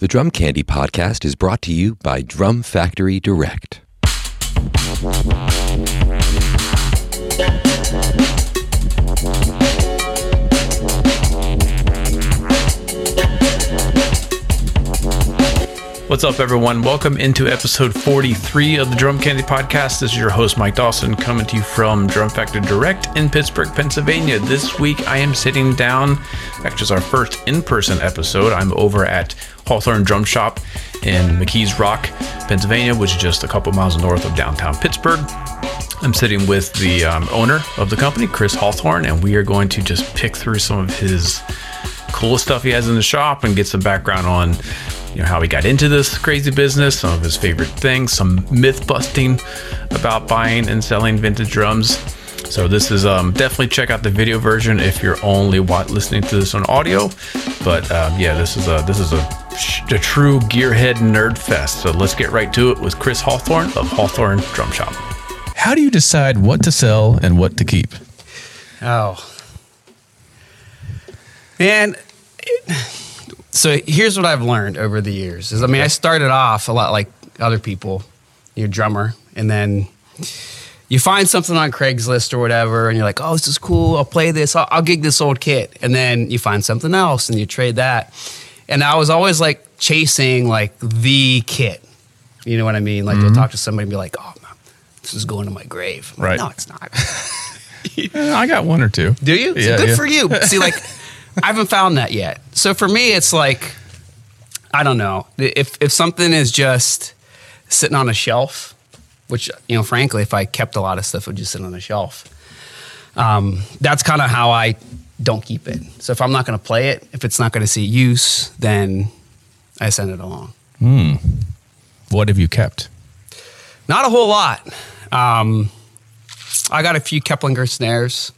The Drum Candy podcast is brought to you by Drum Factory Direct. What's up, everyone? Welcome into episode 43 of the Drum Candy Podcast. This is your host, Mike Dawson, coming to you from Drum Factory Direct in Pittsburgh, Pennsylvania. This week, I am sitting down, actually, it's our first in person episode. I'm over at Hawthorne Drum Shop in McKees Rock, Pennsylvania, which is just a couple miles north of downtown Pittsburgh. I'm sitting with the um, owner of the company, Chris Hawthorne, and we are going to just pick through some of his coolest stuff he has in the shop and get some background on you know how he got into this crazy business, some of his favorite things, some myth busting about buying and selling vintage drums. So this is um, definitely check out the video version if you're only listening to this on audio. But um, yeah, this is a this is a, a true gearhead nerd fest. So let's get right to it with Chris Hawthorne of Hawthorne Drum Shop. How do you decide what to sell and what to keep? Oh, man. It, so here's what I've learned over the years is I mean I started off a lot like other people, you're a drummer, and then you find something on Craigslist or whatever, and you're like, oh, this is cool. I'll play this. I'll, I'll gig this old kit, and then you find something else and you trade that. And I was always like chasing like the kit. You know what I mean? Like mm-hmm. you'll talk to somebody and be like, oh, this is going to my grave. right? no, it's not. I got one or two. Do you? Yeah, good yeah. for you. See, like. I haven't found that yet. So for me, it's like, I don't know. If if something is just sitting on a shelf, which you know, frankly, if I kept a lot of stuff, it would just sit on a shelf. Um, that's kind of how I don't keep it. So if I'm not going to play it, if it's not going to see use, then I send it along. Hmm. What have you kept? Not a whole lot. Um, I got a few Keplinger snares.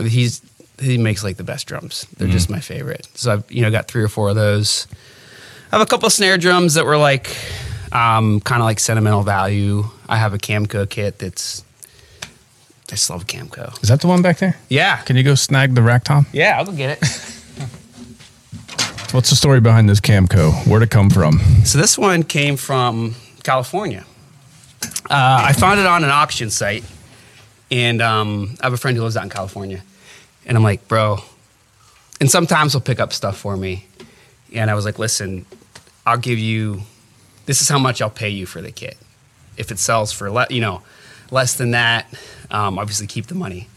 He's he makes like the best drums. They're mm just my favorite. So I've you know got three or four of those. I have a couple of snare drums that were like um, kind of like sentimental value. I have a Camco kit that's I just love Camco. Is that the one back there? Yeah. Can you go snag the rack tom? Yeah, I'll go get it. What's the story behind this Camco? Where'd it come from? So this one came from California. Uh, I found it on an auction site, and um, I have a friend who lives out in California. And I'm like, bro. And sometimes he'll pick up stuff for me. And I was like, listen, I'll give you, this is how much I'll pay you for the kit. If it sells for, le- you know, less than that, um, obviously keep the money.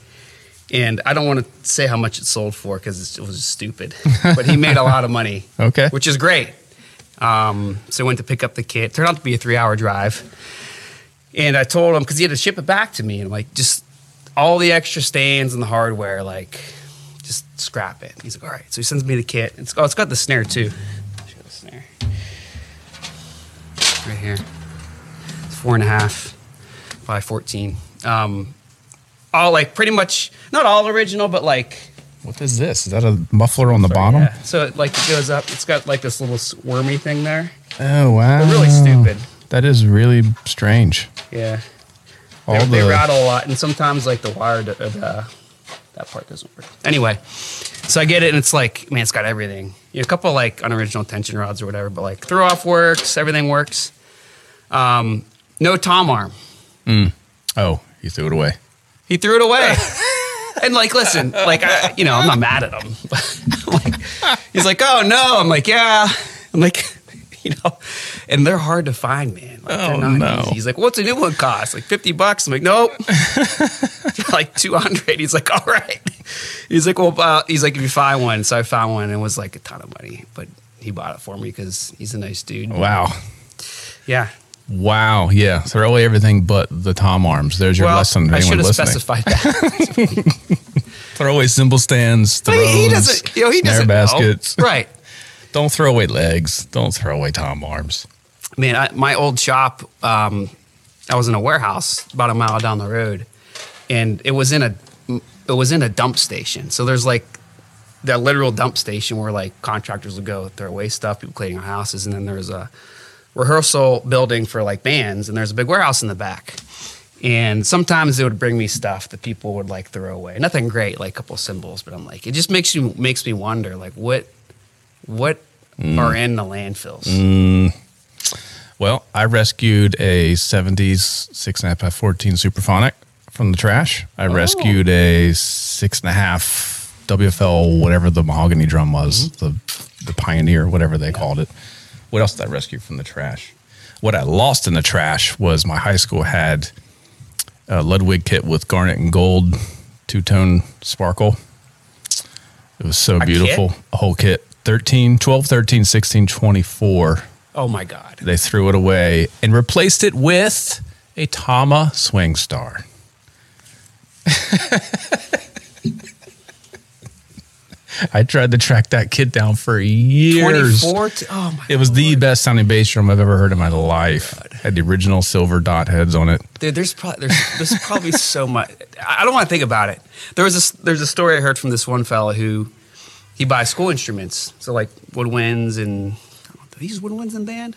And I don't want to say how much it sold for because it was stupid, but he made a lot of money. Okay. Which is great. Um, so I went to pick up the kit. Turned out to be a three hour drive. And I told him, because he had to ship it back to me. And I'm like, just all the extra stands and the hardware, like just scrap it. He's like, all right. So he sends me the kit. It's oh, it's got the snare too. Show the snare right here. It's four and a half by fourteen. Um, all like pretty much not all original, but like. What is this? Is that a muffler on the Sorry, bottom? Yeah. So it, like it goes up. It's got like this little wormy thing there. Oh wow! They're really stupid. That is really strange. Yeah. They, the... they, rattle a lot, and sometimes like the wire, the, that part doesn't work. Anyway, so I get it, and it's like, man, it's got everything. You know, a couple like unoriginal tension rods or whatever, but like throw off works, everything works. Um, no tom arm. Mm. Oh, he threw it away. He threw it away. and like, listen, like, I, you know, I'm not mad at him. like, he's like, oh no. I'm like, yeah. I'm like, you know, and they're hard to find, man. Like, oh no! Easy. He's like, "What's a new one cost? Like fifty bucks?" I'm like, "Nope, like two hundred. He's like, "All right." He's like, "Well, uh, he's like, if you find one." So I found one, and it was like a ton of money, but he bought it for me because he's a nice dude. Wow. Yeah. Wow. Yeah. Throw away everything but the tom arms. There's your well, lesson. I should have specified that. Throw away cymbal stands. Throws, he doesn't. You know, he doesn't baskets. Know. Right. Don't throw away legs. Don't throw away tom arms. Man, I, my old shop, um, I was in a warehouse about a mile down the road, and it was in a it was in a dump station. So there's like the literal dump station where like contractors would go throw away stuff, people cleaning our houses, and then there's a rehearsal building for like bands, and there's a big warehouse in the back. And sometimes they would bring me stuff that people would like throw away. Nothing great, like a couple cymbals, but I'm like, it just makes you makes me wonder, like what what mm. or in the landfills? Mm. Well, I rescued a 70s 6.5 f 14 Supraphonic from the trash. I oh. rescued a 6.5 WFL, whatever the mahogany drum was, mm-hmm. the, the Pioneer, whatever they yeah. called it. What else did I rescue from the trash? What I lost in the trash was my high school had a Ludwig kit with garnet and gold two tone sparkle. It was so a beautiful. Kit? A whole kit. 13, 12, 13, 16, 24 Oh my God. They threw it away and replaced it with a Tama Swing Star. I tried to track that kid down for years. 24? oh my It was Lord. the best sounding bass drum I've ever heard in my life. Oh Had the original silver dot heads on it. Dude, there's probably there's, there's probably so much. I don't want to think about it. There was a, there's a story I heard from this one fella who he buys school instruments, so like woodwinds and these woodwinds in band?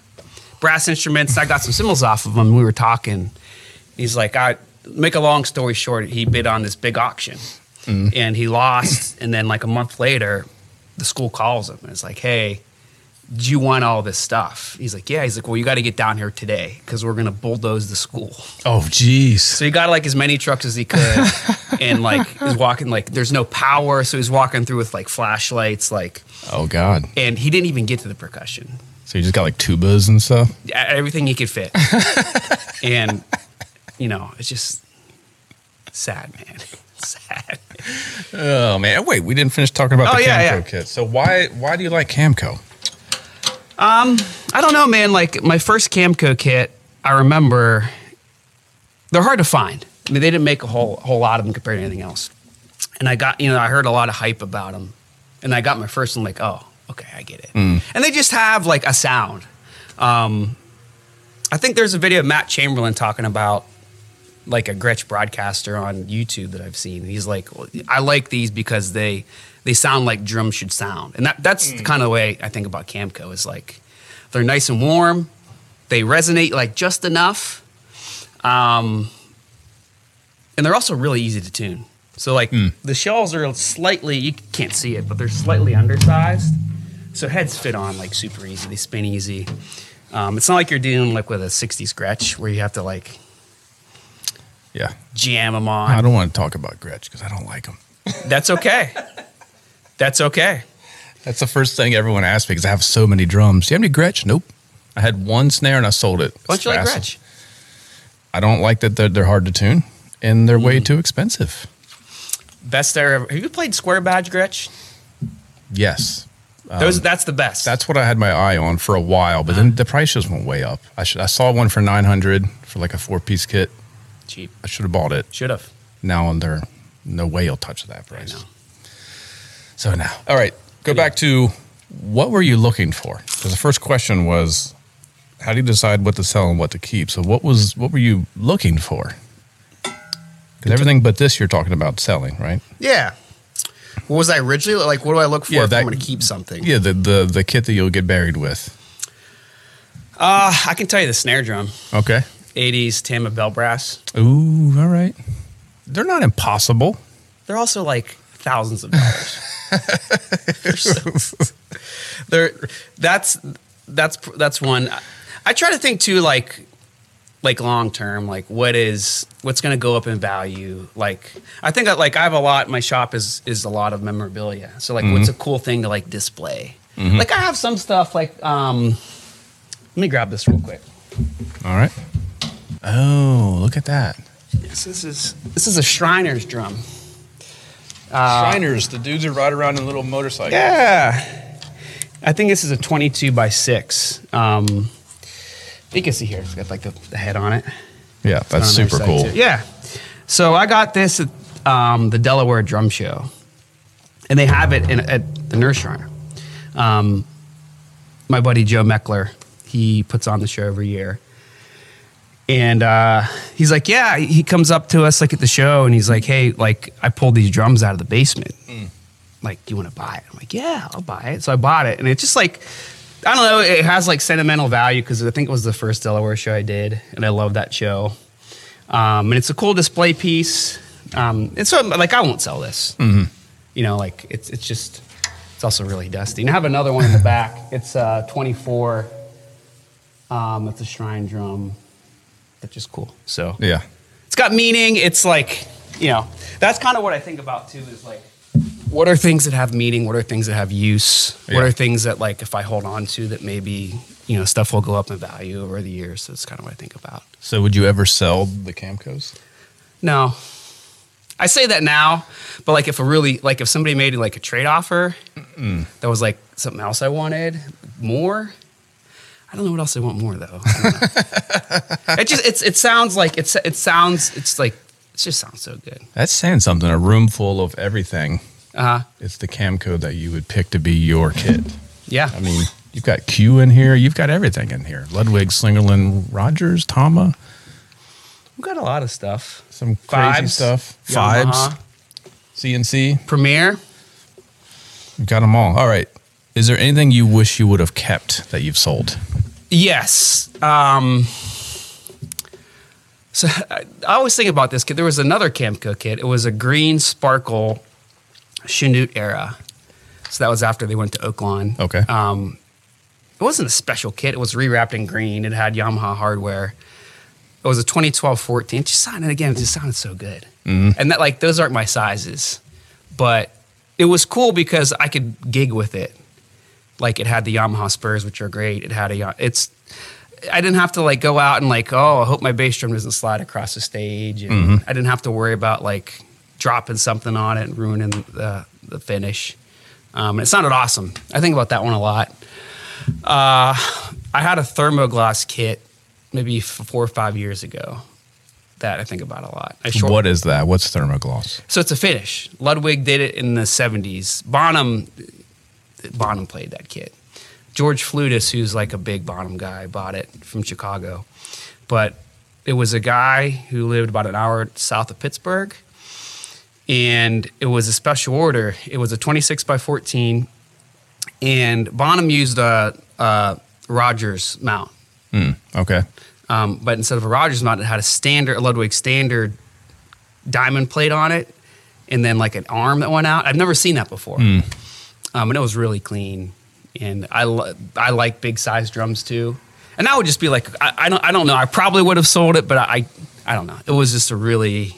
Brass instruments. I got some cymbals off of him. We were talking. He's like, I make a long story short. He bid on this big auction, mm. and he lost. and then like a month later, the school calls him and it's like, Hey, do you want all this stuff? He's like, yeah. He's like, well, you got to get down here today because we're gonna bulldoze the school. Oh, jeez. So he got like as many trucks as he could, and like he's walking like there's no power, so he's walking through with like flashlights, like. Oh God. And he didn't even get to the percussion. So you just got like tubas and stuff? Yeah, everything he could fit. and, you know, it's just sad, man. sad. Oh man! Wait, we didn't finish talking about oh, the yeah, Camco yeah. kit. So why why do you like Camco? Um, I don't know, man. Like my first Camco kit, I remember they're hard to find. I mean, they didn't make a whole whole lot of them compared to anything else. And I got, you know, I heard a lot of hype about them, and I got my first one. Like, oh, okay, I get it. Mm. And they just have like a sound. Um, I think there's a video of Matt Chamberlain talking about like a Gretsch Broadkaster on YouTube that I've seen. He's like, well, I like these because they they sound like drums should sound, and that that's mm. the kind of the way I think about Camco is like they're nice and warm, they resonate like just enough, um, and they're also really easy to tune. So like mm. the shells are slightly you can't see it, but they're slightly undersized. So heads fit on like super easy. They spin easy. Um, it's not like you're dealing like with a 60 scratch where you have to like, yeah, jam them on. I don't want to talk about Gretsch because I don't like them. That's okay. That's okay. That's the first thing everyone asks me because I have so many drums. Do you have any Gretsch? Nope. I had one snare and I sold it. Why don't you like Gretsch? I don't like that they're, they're hard to tune and they're mm. way too expensive. Best there ever. Have you played Square Badge Gretsch? Yes. Um, Those, that's the best. That's what I had my eye on for a while, but then the price just went way up. I should, I saw one for nine hundred for like a four piece kit. Cheap. I should have bought it. Should have. Now they're no way you'll touch that price. So now, all right, go back to what were you looking for? Because the first question was, how do you decide what to sell and what to keep? So what was what were you looking for? Because everything but this you're talking about selling, right? Yeah. What was I originally like? What do I look for yeah, if that, I'm going to keep something? Yeah, the, the the kit that you'll get buried with. Uh, I can tell you the snare drum. Okay. 80s Tama bell brass. Ooh, all right. They're not impossible. They're also like thousands of dollars. so, they're that's that's that's one. I try to think too, like like long term like what is what's going to go up in value like i think that like i have a lot my shop is is a lot of memorabilia so like mm-hmm. what's a cool thing to like display mm-hmm. like i have some stuff like um let me grab this real quick all right oh look at that yes, this is this is a shriner's drum uh, shriners the dudes who ride around in little motorcycles yeah i think this is a 22 by 6 um you can see here, it's got like the, the head on it. Yeah, that's super cool. Too. Yeah. So I got this at um, the Delaware Drum Show, and they have it in, at the Nurse Shriner. Um, my buddy Joe Meckler, he puts on the show every year. And uh, he's like, yeah, he comes up to us like at the show and he's like, hey, like I pulled these drums out of the basement. Mm. Like, you want to buy it? I'm like, yeah, I'll buy it. So I bought it. And it's just like, I don't know. It has like sentimental value because I think it was the first Delaware show I did, and I love that show. Um, and it's a cool display piece. Um, and so, like, I won't sell this. Mm-hmm. You know, like it's it's just It's also really dusty. And I have another one in the back. It's uh, 24. Um, it's a shrine drum. That's just cool. So Yeah. it's got meaning. It's like, you know, that's kind of what I think about too is like, what are things that have meaning? What are things that have use? What are things that, like, if I hold on to, that maybe, you know, stuff will go up in value over the years? So it's kind of what I think about. So would you ever sell the Camcos? No. I say that now, but like if a really like if somebody made like a trade offer that was like something else I wanted more, I don't know what else I want more though. I don't know. it just it's it sounds like it's it sounds it's like it just sounds so good. That's saying something. A room full of everything. Uh huh. It's the Camco that you would pick to be your kit. Yeah. I mean, you've got Q in here. You've got everything in here. Ludwig, Slingerland, Rogers, Tama, we've got a lot of stuff. some crazy Fibes, stuff. Yamaha. Fibes, CNC. Premier. Got them all. All right. Is there anything you wish you would have kept that you've sold? Yes. Um, so I, I always think about this kit. There was another Camco kit. It was a green sparkle Chanute era. So that was after they went to Oaklawn. Okay. Um, it wasn't a special kit. It was rewrapped in green. It had Yamaha hardware. It was a 2012 14. It just sounded again. It just sounded so good. And that like those aren't my sizes, but it was cool because I could gig with it. Like it had the Yamaha Spurs, which are great. It had a it's. I didn't have to like go out and like oh I hope my bass drum doesn't slide across the stage, and I didn't have to worry about like dropping something on it and ruining the the finish. Um, and it sounded awesome. I think about that one a lot. Uh, I had a thermogloss kit maybe four or five years ago that I think about a lot. Short- What is that? What's thermogloss? so it's a finish. Ludwig did it in the 70s. Bonham, Bonham played that kit. George Flutis, who's like a big Bonham guy, bought it from Chicago. But it was a guy who lived about an hour south of Pittsburgh. And it was a special order. It was a 26 by 14. And Bonham used a, a Rogers mount. Hmm. Okay. Um, but instead of a Rogers mount, it had a standard, a Ludwig standard diamond plate on it, and then like an arm that went out. I've never seen that before, um, and it was really clean. And I li- I like big size drums too. And I would just be like, I, I don't I don't know. I probably would have sold it, but I I don't know. It was just a really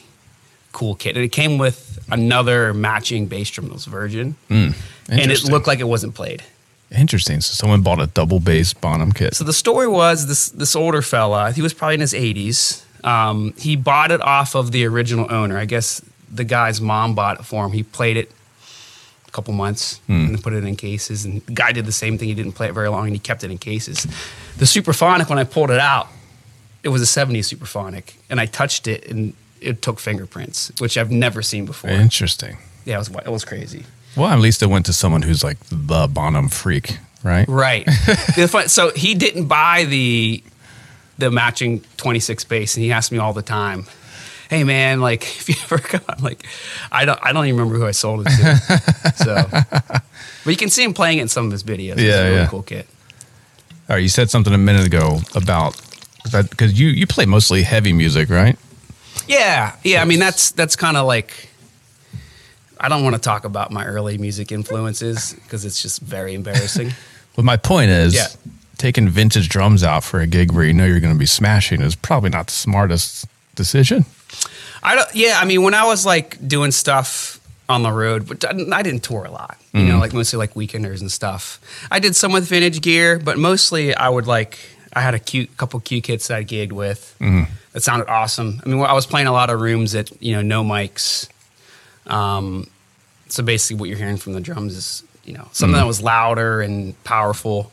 cool kit, and it came with another matching bass drum that was Virgin, and it looked like it wasn't played. Interesting. So someone bought a double bass Bonham kit. So the story was this this older fella, he was probably in his 80s. Um, he bought it off of the original owner. I guess the guy's mom bought it for him. He played it couple months hmm. and then put it in cases. And the guy did the same thing. He didn't play it very long and he kept it in cases. The Supraphonic, when I pulled it out, it was a 70s Supraphonic. And I touched it and it took fingerprints, which I've never seen before. Interesting. Yeah, it was, it was crazy. Well, at least it went to someone who's like the Bonham freak, right? Right. So he didn't buy the the matching 26 bass, and he asked me all the time, "Hey man, like if you ever come, like I don't I don't even remember who I sold it to." so, but you can see him playing it in some of his videos. It's Yeah, a really yeah. cool kit. All right, you said something a minute ago about because you you play mostly heavy music, right? Yeah, yeah. I mean that's that's kind of like. I don't want to talk about my early music influences because it's just very embarrassing. But my point is, Yeah. taking vintage drums out for a gig where you know you're going to be smashing is probably not the smartest decision. I don't. Yeah, I mean, when I was like doing stuff on the road, but I didn't tour a lot. You know, like mostly like weekenders and stuff. I did some with vintage gear, but mostly I would like. I had a cute couple Q kits that I gigged with that sounded awesome. I mean, I was playing a lot of rooms that you know no mics. Um, so basically, what you're hearing from the drums is you know something that was louder and powerful.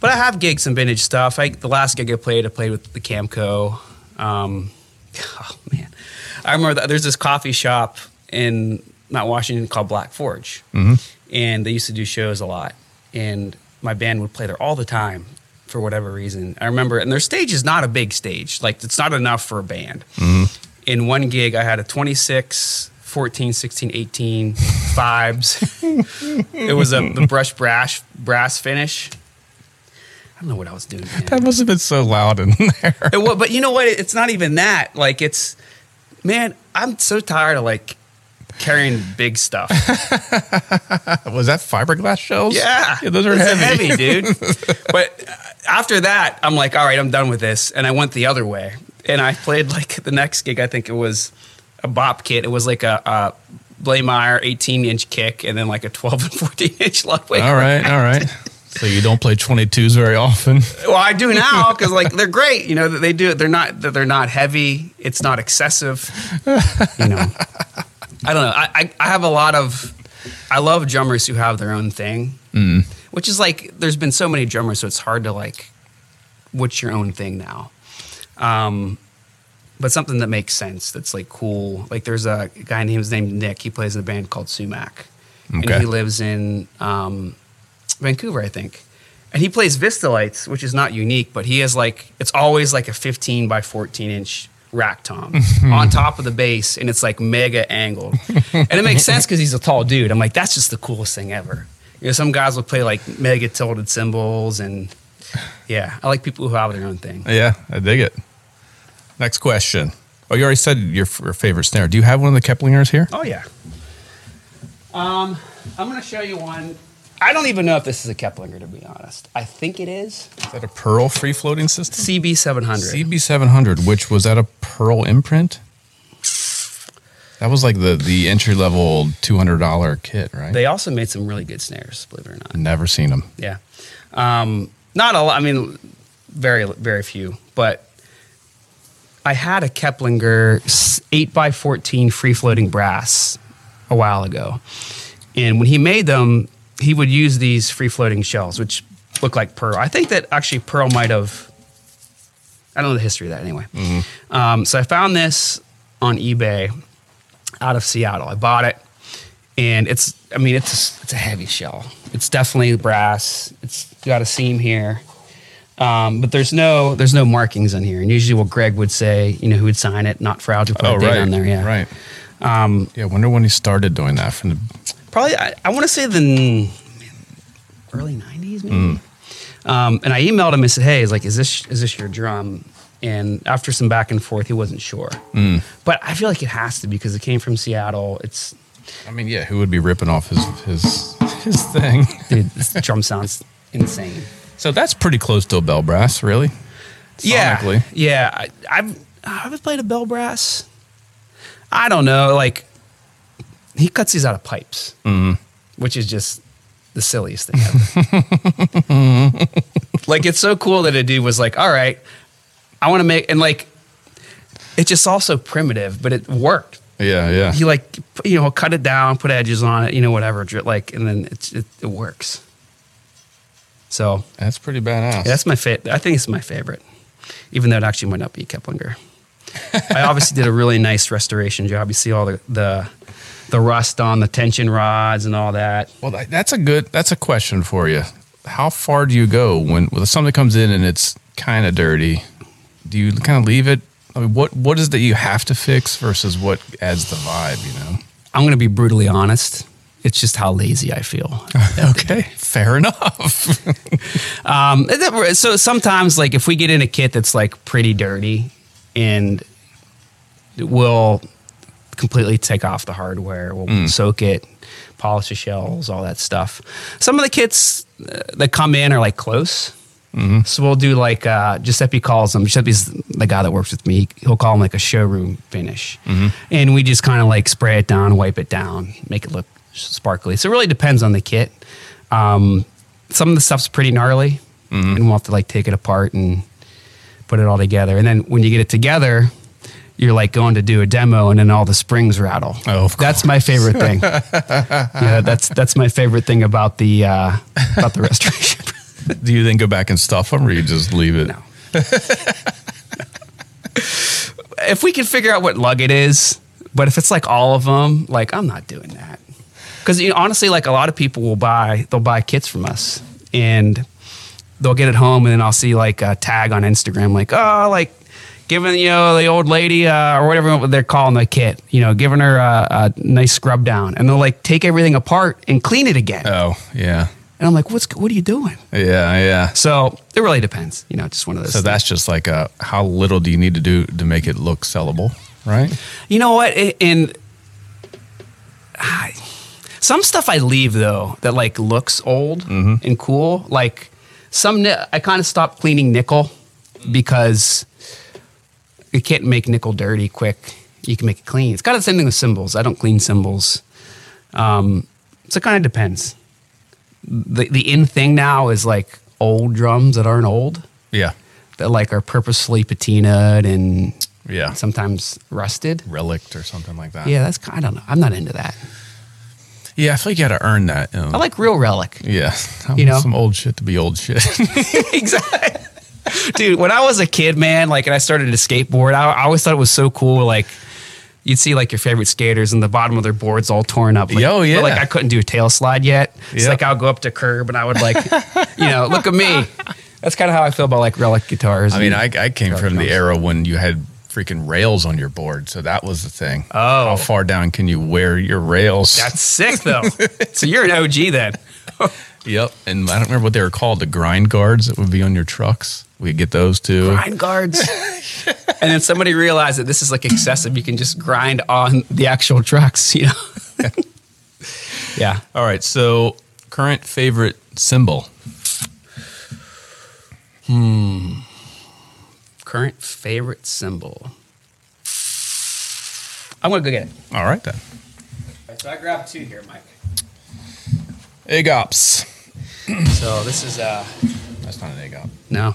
But I have gigs and vintage stuff. I, the last gig I played, I played with the Camco. Um, oh man, I remember that there's this coffee shop in Mount Washington called Black Forge, mm-hmm. and they used to do shows a lot. And my band would play there all the time for whatever reason. I remember, and their stage is not a big stage; like it's not enough for a band. Mm-hmm. In one gig, I had a 26. 14, 16, 18 Fibes. it was a the brush brass brass finish. I don't know what I was doing. man. That must have been so loud in there. It but you know what? It's not even that. Like it's, man, I'm so tired of like carrying big stuff. Was that fiberglass shells? Yeah, those are heavy. heavy, dude. but uh, after that, I'm like, all right, I'm done with this, and I went the other way, and I played like the next gig. I think it was a bop kit. It was like a, a Blameyer 18 inch kick, and then like a 12 and 14 inch Ludwig. All right, all right. So you don't play 22s very often. Well, I do now because like they're great. You know, they do it. They're not. They're not heavy. It's not excessive. You know, I don't know. I I, I have a lot of. I love drummers who have their own thing, which is like there's been so many drummers, so it's hard to like, what's your own thing now? Um, but something that makes sense. That's like cool. Like there's a guy named his named Nick. He plays in a band called Sumac, and he lives in um, Vancouver, I think. And he plays Vistalites, which is not unique, but he has like it's always like a 15 by 14 inch rack tom on top of the bass, and it's like mega angled. and it makes sense because he's a tall dude. I'm like, that's just the coolest thing ever. You know, some guys will play like mega tilted cymbals, and yeah, I like people who have their own thing. Yeah, I dig it. Next question. Oh, you already said your, f- your favorite snare. Do you have one of the Keplingers here? Oh yeah. Um, I'm gonna show you one. I don't even know if this is a Keplinger to be honest. I think it is Is that a Pearl free floating system? CB700. CB700, which was that a Pearl imprint? That was like the the entry level two hundred dollar kit, right? They also made some really good snares, believe it or not. Never seen them. Yeah. Um, not a lot. I mean, very, very few. But I had a Keplinger 8x14 free floating brass a while ago. And when he made them, he would use these free floating shells, which look like Pearl. I think that actually Pearl might have, I don't know the history of that anyway. Um, so I found this on eBay out of Seattle. I bought it and it's I mean it's it's a heavy shell. It's definitely brass. It's got a seam here, um, but there's no there's no markings on here. And usually, what Greg would say, you know, who would sign it, not fragile, put Oh, a date right. on there. Yeah, Right. Um, Yeah, I wonder when he started doing that from the probably I, I want to say the early '90s, maybe. Um, and I emailed him and said, "Hey, is like, is this is this your drum?" And after some back and forth, he wasn't sure. But I feel like it has to because it came from Seattle. It's I mean, yeah, who would be ripping off his his his thing? dude, this drum sounds insane. So that's pretty close to a bell brass, really. Yeah, yeah. I, I've I've played a bell brass. I don't know. Like he cuts these out of pipes, mm-hmm. which is just the silliest thing ever. like it's so cool that a dude was like, "All right, I want to make," and like it's just also primitive, but it worked. Yeah, yeah. He like you know cut it down, put edges on it, you know whatever, like, and then it's, it it works. So That's pretty badass. yeah, that's my favorite. I think it's my favorite, even though it actually might not be Keplinger. I obviously did a really nice restoration job. You see all the the, the rust on the tension rods and all that. Well, that's a good. That's a question for you. How far do you go when, when something comes in and it's kind of dirty? Do you kind of leave it? I mean, what what is that you have to fix versus what adds the vibe? You know. I'm going to be brutally honest. It's just how lazy I feel. Okay, fair enough. Um, so sometimes, like, if we get in a kit that's like pretty dirty, and we'll completely take off the hardware, we'll soak it, polish the shells, all that stuff. Some of the kits uh, that come in are like close. So we'll do like uh, Giuseppe calls them. Giuseppe's the guy that works with me. He'll call them like a showroom finish, and we just kind of like spray it down, wipe it down, make it look sparkly. So it really depends on the kit. Um, some of the stuff's pretty gnarly, and we'll have to like take it apart and put it all together. And then when you get it together, you're like going to do a demo, and then all the springs rattle. Oh, of course. that's my favorite thing. yeah, that's that's my favorite thing about the uh, about the restoration. do you then go back and stuff them, or you just leave it? No. if we can figure out what lug it is, but if it's like all of them, like I'm not doing that. Because you know, honestly, like a lot of people will buy, they'll buy kits from us, and they'll get it home, and then I'll see like a tag on Instagram, like oh, like giving you know the old lady uh, or whatever they're calling the kit, you know, giving her a, a nice scrub down, and they'll like take everything apart and clean it again, Oh, yeah, and I'm like, what's what are you doing? yeah, yeah. So it really depends, you know, just one of those. So that's just like a how little do you need to do to make it look sellable, right? You know what? And I, some stuff I leave though that like looks old and cool. Like some, ni- I kind of stopped cleaning nickel because you can't make nickel dirty quick. You can make it clean. It's kind of the same thing with cymbals. I don't clean cymbals. Um, so it kind of depends. The the in thing now is like old drums that aren't old Yeah. that like are purposefully patinaed and Yeah. sometimes rusted. Relict or something like that. Yeah, that's kind. I don't know. I'm not into that. Yeah, I feel like you got to earn that. you know. I like real relic. Yeah. I You know? some old shit to be old shit. exactly. Dude, when I was a kid, man, like, and I started to skateboard, I, I always thought it was so cool. Like, you'd see like your favorite skaters and the bottom of their boards all torn up. Like, Oh, yeah. but, like I couldn't do a tail slide yet. It's Yep. like I'll go up to curb and I would like, you know, look at me. That's kind of how I feel about like relic guitars. I mean, I, I came from the era when you had freaking rails on your board. So that was the thing. Oh. How far down can you wear your rails? that's sick though. so you're an OG then. Yep. And I don't remember what they were called. The grind guards that would be on your trucks. We'd get those too. grind guards. and then somebody realized that this is like excessive. You can just grind on the actual trucks, you know? yeah. All right. So current favorite cymbal. Hmm. Current favorite cymbal. I'm going to go get it. All right then. so I grabbed two here, Mike. AGOPS. So this is, uh, That's not an AGOP. no.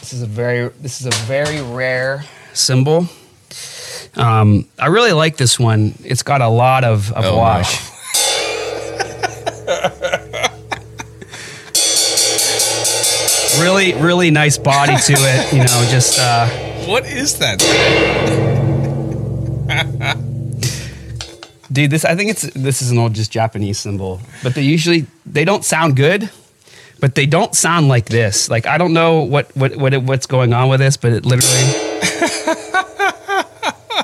This is a very, this is a very rare cymbal. Um, I really like this one. It's got a lot of, of Oh, no. wash. really, really nice body to it. You know, just uh, What is that? dude. This I think it's this is an old just Japanese cymbal, but they usually they don't sound good, but they don't sound like this. Like I don't know what what what it, what's going on with this, but it literally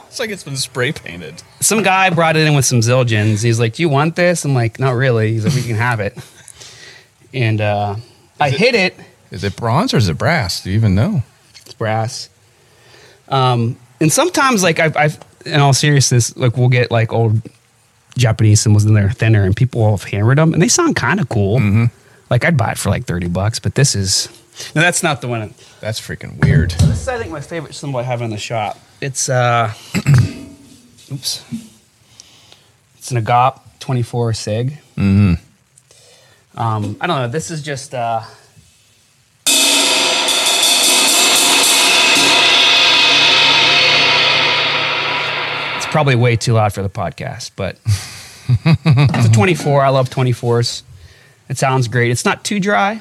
It's like it's been spray painted. some guy brought it in with some Zildjians. He's like, "Do you want this?" I'm like, "Not really." He's like, "We can have it," and uh, I it- hit it. Is it bronze or is it brass? Do you even know? It's brass. Um, and sometimes, like I've, I've, in all seriousness, like we'll get like old Japanese cymbals and they're thinner, and people will have hammered them, and they sound kind of cool. Like I'd buy it for like thirty bucks, but this is no, that's not the one. That's freaking weird. This is, I think, my favorite cymbal I have in the shop. It's uh, oops, it's an Agop twenty four Sig. Mm-hmm. Um, I don't know. This is just. Uh, it's probably way too loud for the podcast, but it's a 24. I love 24s. It sounds great. It's not too dry.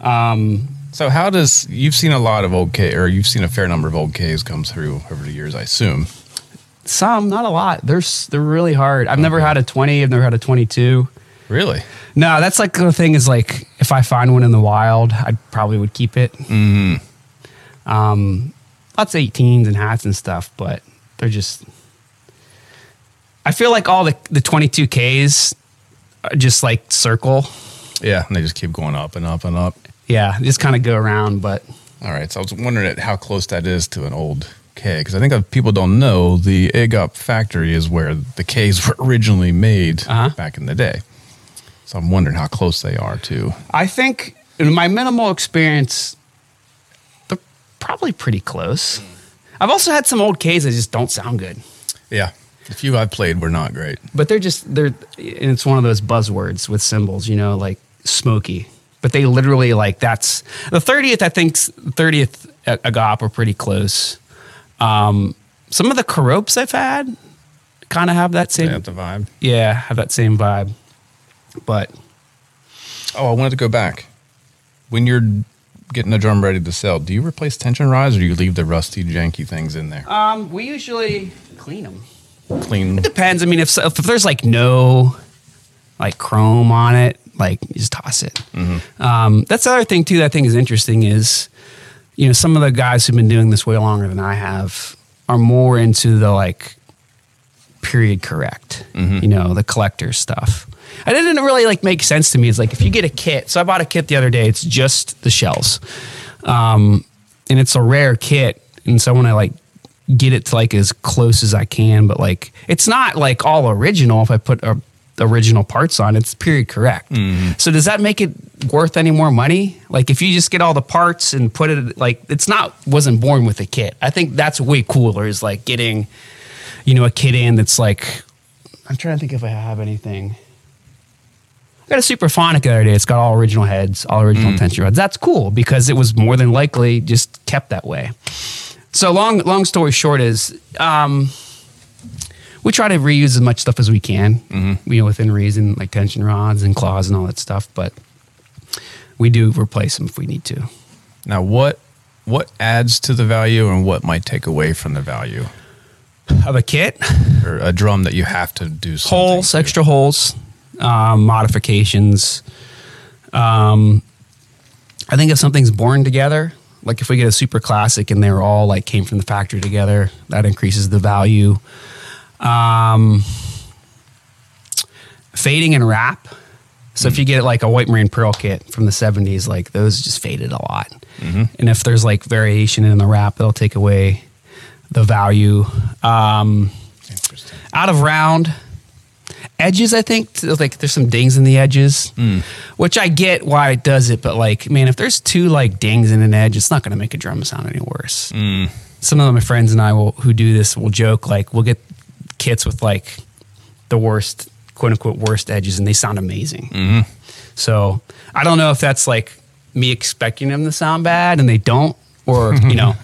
Um, So how does you've seen a lot of old K or you've seen a fair number of old Ks come through over the years, I assume. some, not a lot. They're they're really hard. I've never had a 20. I've never had a 22. Really? No, that's like the thing is like if I find one in the wild, I probably would keep it. Mm-hmm. Um, lots of 18s and hats and stuff, but they're just. I feel like all the the 22Ks just like circle. Yeah, and they just keep going up and up and up. Yeah, just kind of go around, but All right, so I was wondering at how close that is to an old K because I think if people don't know the Agop factory is where the Ks were originally made Uh-huh. back in the day. So I'm wondering how close they are to. I think in my minimal experience, they're probably pretty close. I've also had some old Ks that just don't sound good. Yeah, the few I've played were not great. but they're just they're and it's one of those buzzwords with cymbals you know like smoky but they literally like that's the 30th i think 30th at agop are pretty close um some of the Keropes i've had kind of have that same have vibe. yeah have that same vibe but Oh, I wanted to go back. When you're getting a drum ready to sell, do you replace tension rods or do you leave the rusty, janky things in there? um we usually clean them Clean. It depends. I mean if if there's like no like chrome on it like you just toss it. Um, that's the other thing too that i think is interesting is you know some of the guys who've been doing this way longer than i have are more into the like period correct you know the collector stuff. And it didn't really like make sense to me. It's like if you get a kit so i bought a kit the other day. It's just the shells um, and it's a rare kit. And so when i like get it to like as close as I can, but like it's not like all original. If I put uh, original parts on, it's period correct. So does that make it worth any more money? Like if you just get all the parts and put it like it's not wasn't born with a kit. I think that's way cooler. Is like getting, you know, a kit in that's like. I'm trying to think if I have anything. I got a Supraphonic the other day. It's got all original heads, all original tension rods. That's cool because it was more than likely just kept that way. So long, long story short is, um, we try to reuse as much stuff as we can, you know, within reason, like tension rods and claws and all that stuff. But we do replace them if we need to. Now, what what adds to the value and what might take away from the value? Of a kit, Or a drum that you have to do something holes, to? extra holes, um, modifications. Um, I think if something's born together, like if we get a super classic and they're all like came from the factory together, that increases the value. Um, fading and wrap. So if you get like a white marine pearl kit from the 70s, like those just faded a lot. And if there's like variation in the wrap, that'll take away the value. Um, out of round edges i think like there's some dings in the edges hmm. which i get why it does it but like man if there's two like dings in an edge it's not going to make a drum sound any worse. Hmm. Some of my friends and i will who do this will joke like we'll get kits with like the worst quote unquote worst edges and they sound amazing. Mm-hmm. So i don't know if that's like me expecting them to sound bad and they don't or you know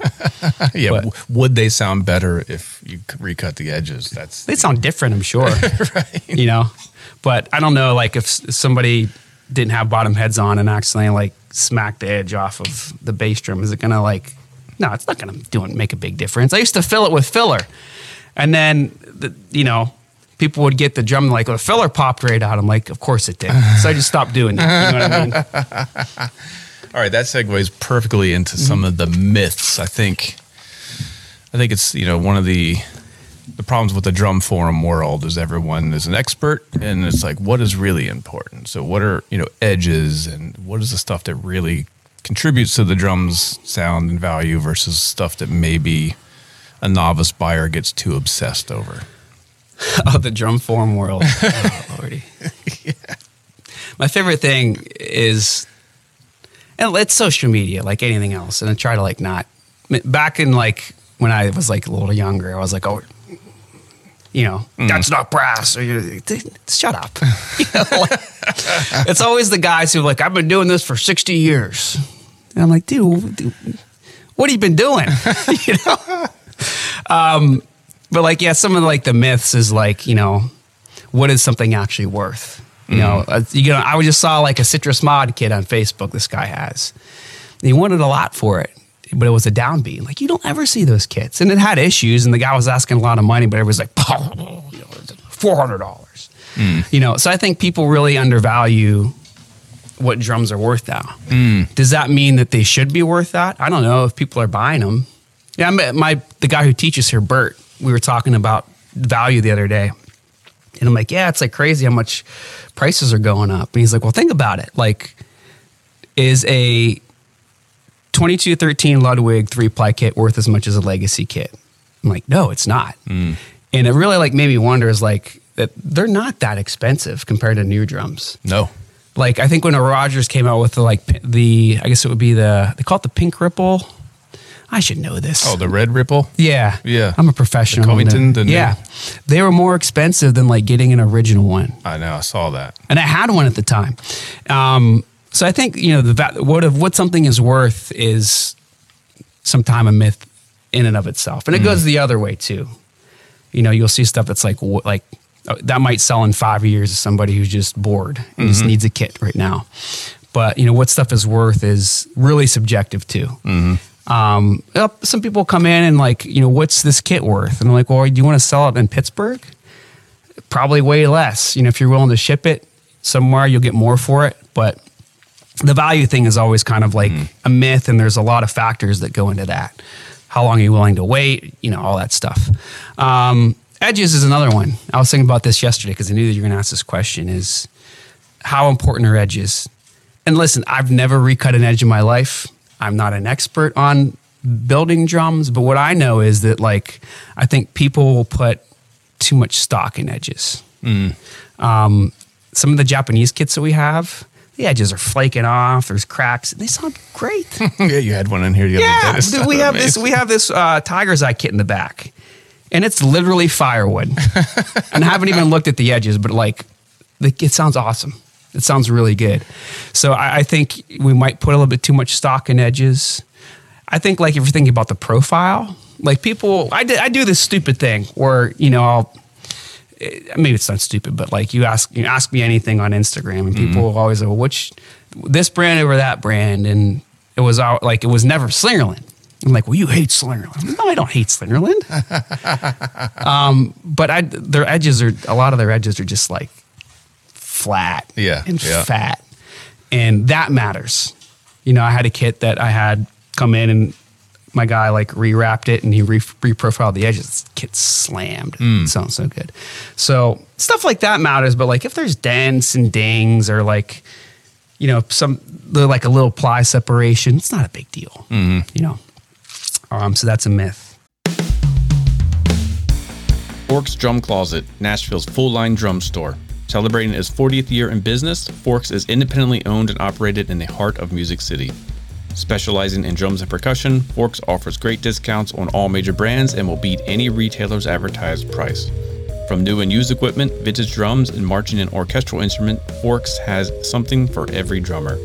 Yeah, But- w- would they sound better if you recut the edges? That's they sound different, I'm sure. You know, but I don't know. Like if somebody didn't have bottom heads on and accidentally like smacked the edge off of the bass drum, is it gonna like? No, it's not gonna do it make a big difference. I used to fill it with filler, and then the, you know. People would get the drum like the filler popped right out. I'm like, of course it did. So I just stopped doing it. You know what I mean? All right, that segues perfectly into some of the myths. I think, I think it's you know one of the the problems with the drum forum world is everyone is an expert, and it's like what is really important. So what are you know edges, and what is the stuff that really contributes to the drum's sound and value versus stuff that maybe a novice buyer gets too obsessed over. oh, the drum form world. Oh, Lordy. My favorite thing is, and it's social media, like anything else. And I try to like not. Back in like when I was like a little younger, I was like, oh, you know, that's not brass. Or you, shut up. You know, like, it's always the guys who are like, I've been doing this for sixty years, and I'm like, dude, dude what have you been doing? you know. Um, but like, yeah, some of like the myths is like, you know, what is something actually worth? You know, mm-hmm. uh, you know, I just saw like a citrus mod kit on Facebook. This guy has, he wanted a lot for it, but it was a downbeat. Like you don't ever see those kits, and it had issues. And the guy was asking a lot of money, but it was like four hundred dollars. Mm. You know, so I think people really undervalue what drums are worth now. Mm. Does that mean that they should be worth that? I don't know if people are buying them. Yeah, my the guy who teaches here, Bert. We were talking about value the other day, and I'm like, yeah, it's like crazy how much prices are going up. And he's like, well, think about it. Like, is a 2213 Ludwig three ply kit worth as much as a legacy kit? I'm like, no, it's not. Mm. And it really like made me wonder is like that they're not that expensive compared to new drums No, like I think when a Rogers came out with the like the I guess it would be the they call it the pink ripple. I should know this. oh the red ripple. yeah, Yeah. I'm a professional. The Covington, the new- yeah, they were more expensive than like getting an original one, I know, I saw that. and I had one at the time. Um, so I think you know the what of what something is worth is sometime a myth in and of itself, and it goes the other way too. You know, you'll see stuff that's like like uh, that might sell in five years to somebody who's just bored and just needs a kit right now. But you know what stuff is worth is really subjective too. Um, some people come in and like, you know, what's this kit worth? And I'm like, well, do you want to sell it in Pittsburgh? Probably way less. You know, if you're willing to ship it somewhere, you'll get more for it. But the value thing is always kind of like a myth, and there's a lot of factors that go into that. How long are you willing to wait? You know, all that stuff. Um, edges is another one. I was thinking about this yesterday because I knew that you were going to ask this question. Is how important are edges? And listen, I've never recut an edge in my life. I'm not an expert on building drums, but what I know is that like I think people will put too much stock in edges. Um, some of the Japanese kits that we have, the edges are flaking off. There's cracks. They sound great. yeah, you had one in here the other day. yeah, we have this. We have this uh, tiger's eye kit in the back, and it's literally firewood. and I haven't even looked at the edges, but like, the, it sounds awesome. It sounds really good. So I, I think we might put a little bit too much stock in edges. I think like if you're thinking about the profile, like people, I, did, I do this stupid thing where you know I'll eh, maybe it's not stupid, but like you ask you ask me anything on Instagram, and people will always go, "Which this brand over that brand?" And it was out like it was never Slingerland. I'm like, "Well, you hate Slingerland." No, I don't hate Slingerland. um, but I, their edges are a lot of their edges are just like flat, Yeah, and yeah. fat, and that matters. You know, I had a kit that I had come in and my guy like rewrapped it and he re- reprofiled the edges. This kit slammed. It sounds so good. So stuff like that matters. But like if there's dents and dings or like, you know, some like a little ply separation, it's not a big deal. You know. Um, so that's a myth. Forks Drum Closet, Nashville's full line drum store. Celebrating its 40th year in business, Forks is independently owned and operated in the heart of Music City. Specializing in drums and percussion, Forks offers great discounts on all major brands and will beat any retailer's advertised price. From new and used equipment, vintage drums, and marching and orchestral instrument, Forks has something for every drummer.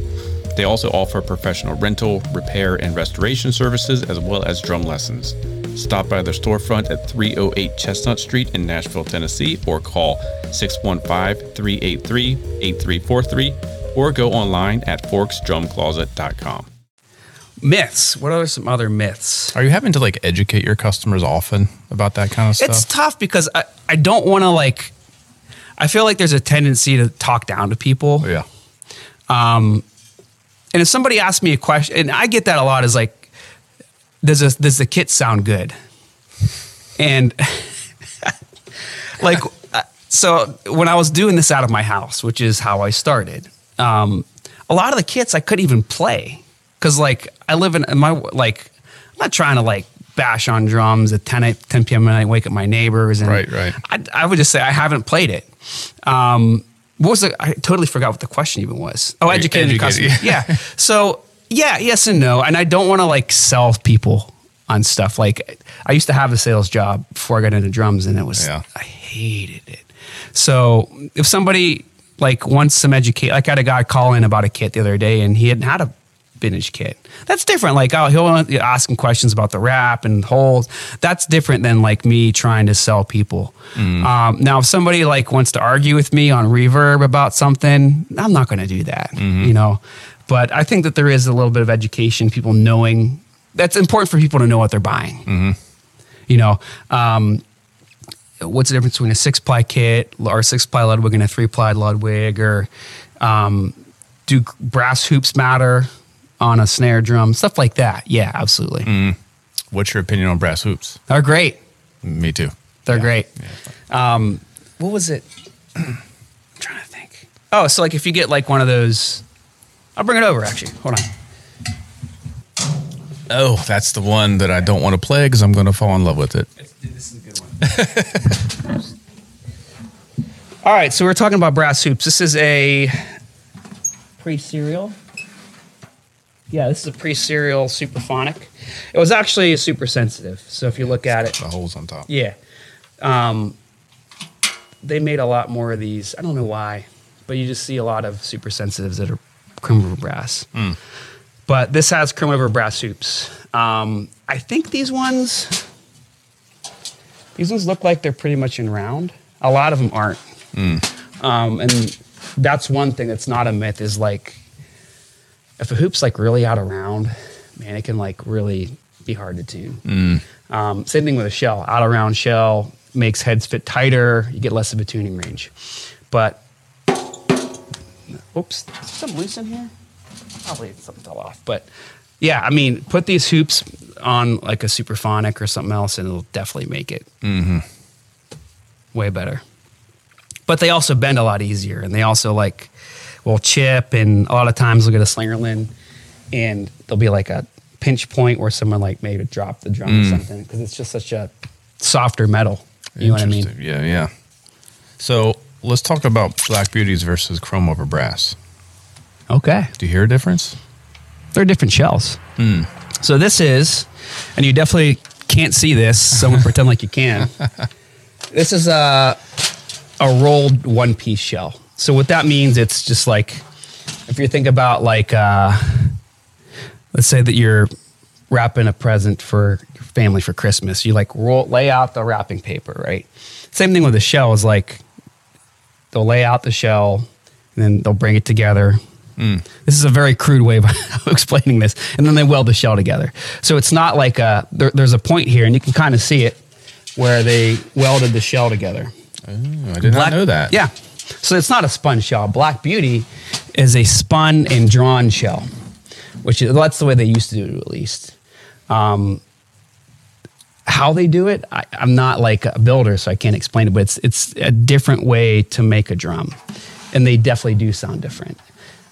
They also offer professional rental, repair, and restoration services as well as drum lessons. Stop by their storefront at 308 Chestnut Street in Nashville, Tennessee, or call 615 383 8343 or go online at forksdrumcloset.com. Myths. What are some other myths? Are you having to like educate your customers often about that kind of stuff? It's tough because I, I don't want to like, I feel like there's a tendency to talk down to people. yeah. Um, and if somebody asks me a question, and I get that a lot, is like, does a, does the kit sound good? And like, uh, so when I was doing this out of my house, which is how I started, um, a lot of the kits I couldn't even play because like I live in my like I'm not trying to like bash on drums at 10, 10 p.m. at night, wake up my neighbors, and Right, right. I, I would just say I haven't played it. Um, what was it? I totally forgot what the question even was. Oh, educating the educating. Yeah. So yeah, yes and no. And I don't want to like sell people on stuff. Like I used to have a sales job before I got into drums, and it was Yeah. I hated it. So if somebody like wants some educate, like I had a guy call in about a kit the other day, and he hadn't had a vintage kit. That's different. Like oh, he'll ask him questions about the wrap and holes. That's different than like me trying to sell people. Um, now, if somebody like wants to argue with me on reverb about something, I'm not going to do that. You know. But I think that there is a little bit of education, people knowing that's important for people to know what they're buying. You know, um, what's the difference between a six ply kit or a six ply Ludwig and a three ply Ludwig, or um, do brass hoops matter on a snare drum, stuff like that? Yeah, absolutely. What's your opinion on brass hoops? They're great. Me too. They're great. Um, what was it? I'm trying to think. Oh, so like if you get like one of those, I'll bring it over actually. Hold on. Oh, that's the one that I don't want to play because I'm going to fall in love with it. This is a good one. All right, so we're talking about brass hoops. This is a pre serial. Yeah, this is a pre-serial Supraphonic. It was actually a super sensitive. So if you look at it, The holes on top. yeah, um, they made a lot more of these. I don't know why, but you just see a lot of super sensitives that are chrome over brass. But this has chrome over brass hoops. Um, I think these ones, these ones look like they're pretty much in round. A lot of them aren't. Um, and that's one thing that's not a myth is like, if a hoop's like really out of round, man, it can like really be hard to tune. Um, same thing with a shell. Out of round shell makes heads fit tighter. You get less of a tuning range. But, oops, is something loose in here? Probably something fell off. But yeah, I mean, put these hoops on like a Supraphonic or something else, and it'll definitely make it mm-hmm. way better. But they also bend a lot easier, and they also like will chip, and a lot of times they'll get a Slingerland, and there'll be like a pinch point where someone like maybe dropped the drum or something because it's just such a softer metal. You know what I mean? Yeah, yeah. So let's talk about Black Beauties versus Chrome over Brass. Okay. Do you hear a difference? They're different shells. So this is, and you definitely can't see this. Someone pretend like you can. This is a a rolled one piece shell. So what that means, it's just like if you think about like, uh, let's say that you're wrapping a present for your family for Christmas. You like roll lay out the wrapping paper, right? Same thing with the shell is like they'll lay out the shell and then they'll bring it together. This is a very crude way of explaining this, and then they weld the shell together. So it's not like a, there, there's a point here, and you can kind of see it where they welded the shell together. Oh, I did not know that. Yeah. So it's not a spun shell. Black Beauty is a spun and drawn shell, which is that's the way they used to do it at least. Um, how they do it, I, I'm not like a builder, so I can't explain it. But it's it's a different way to make a drum, and they definitely do sound different.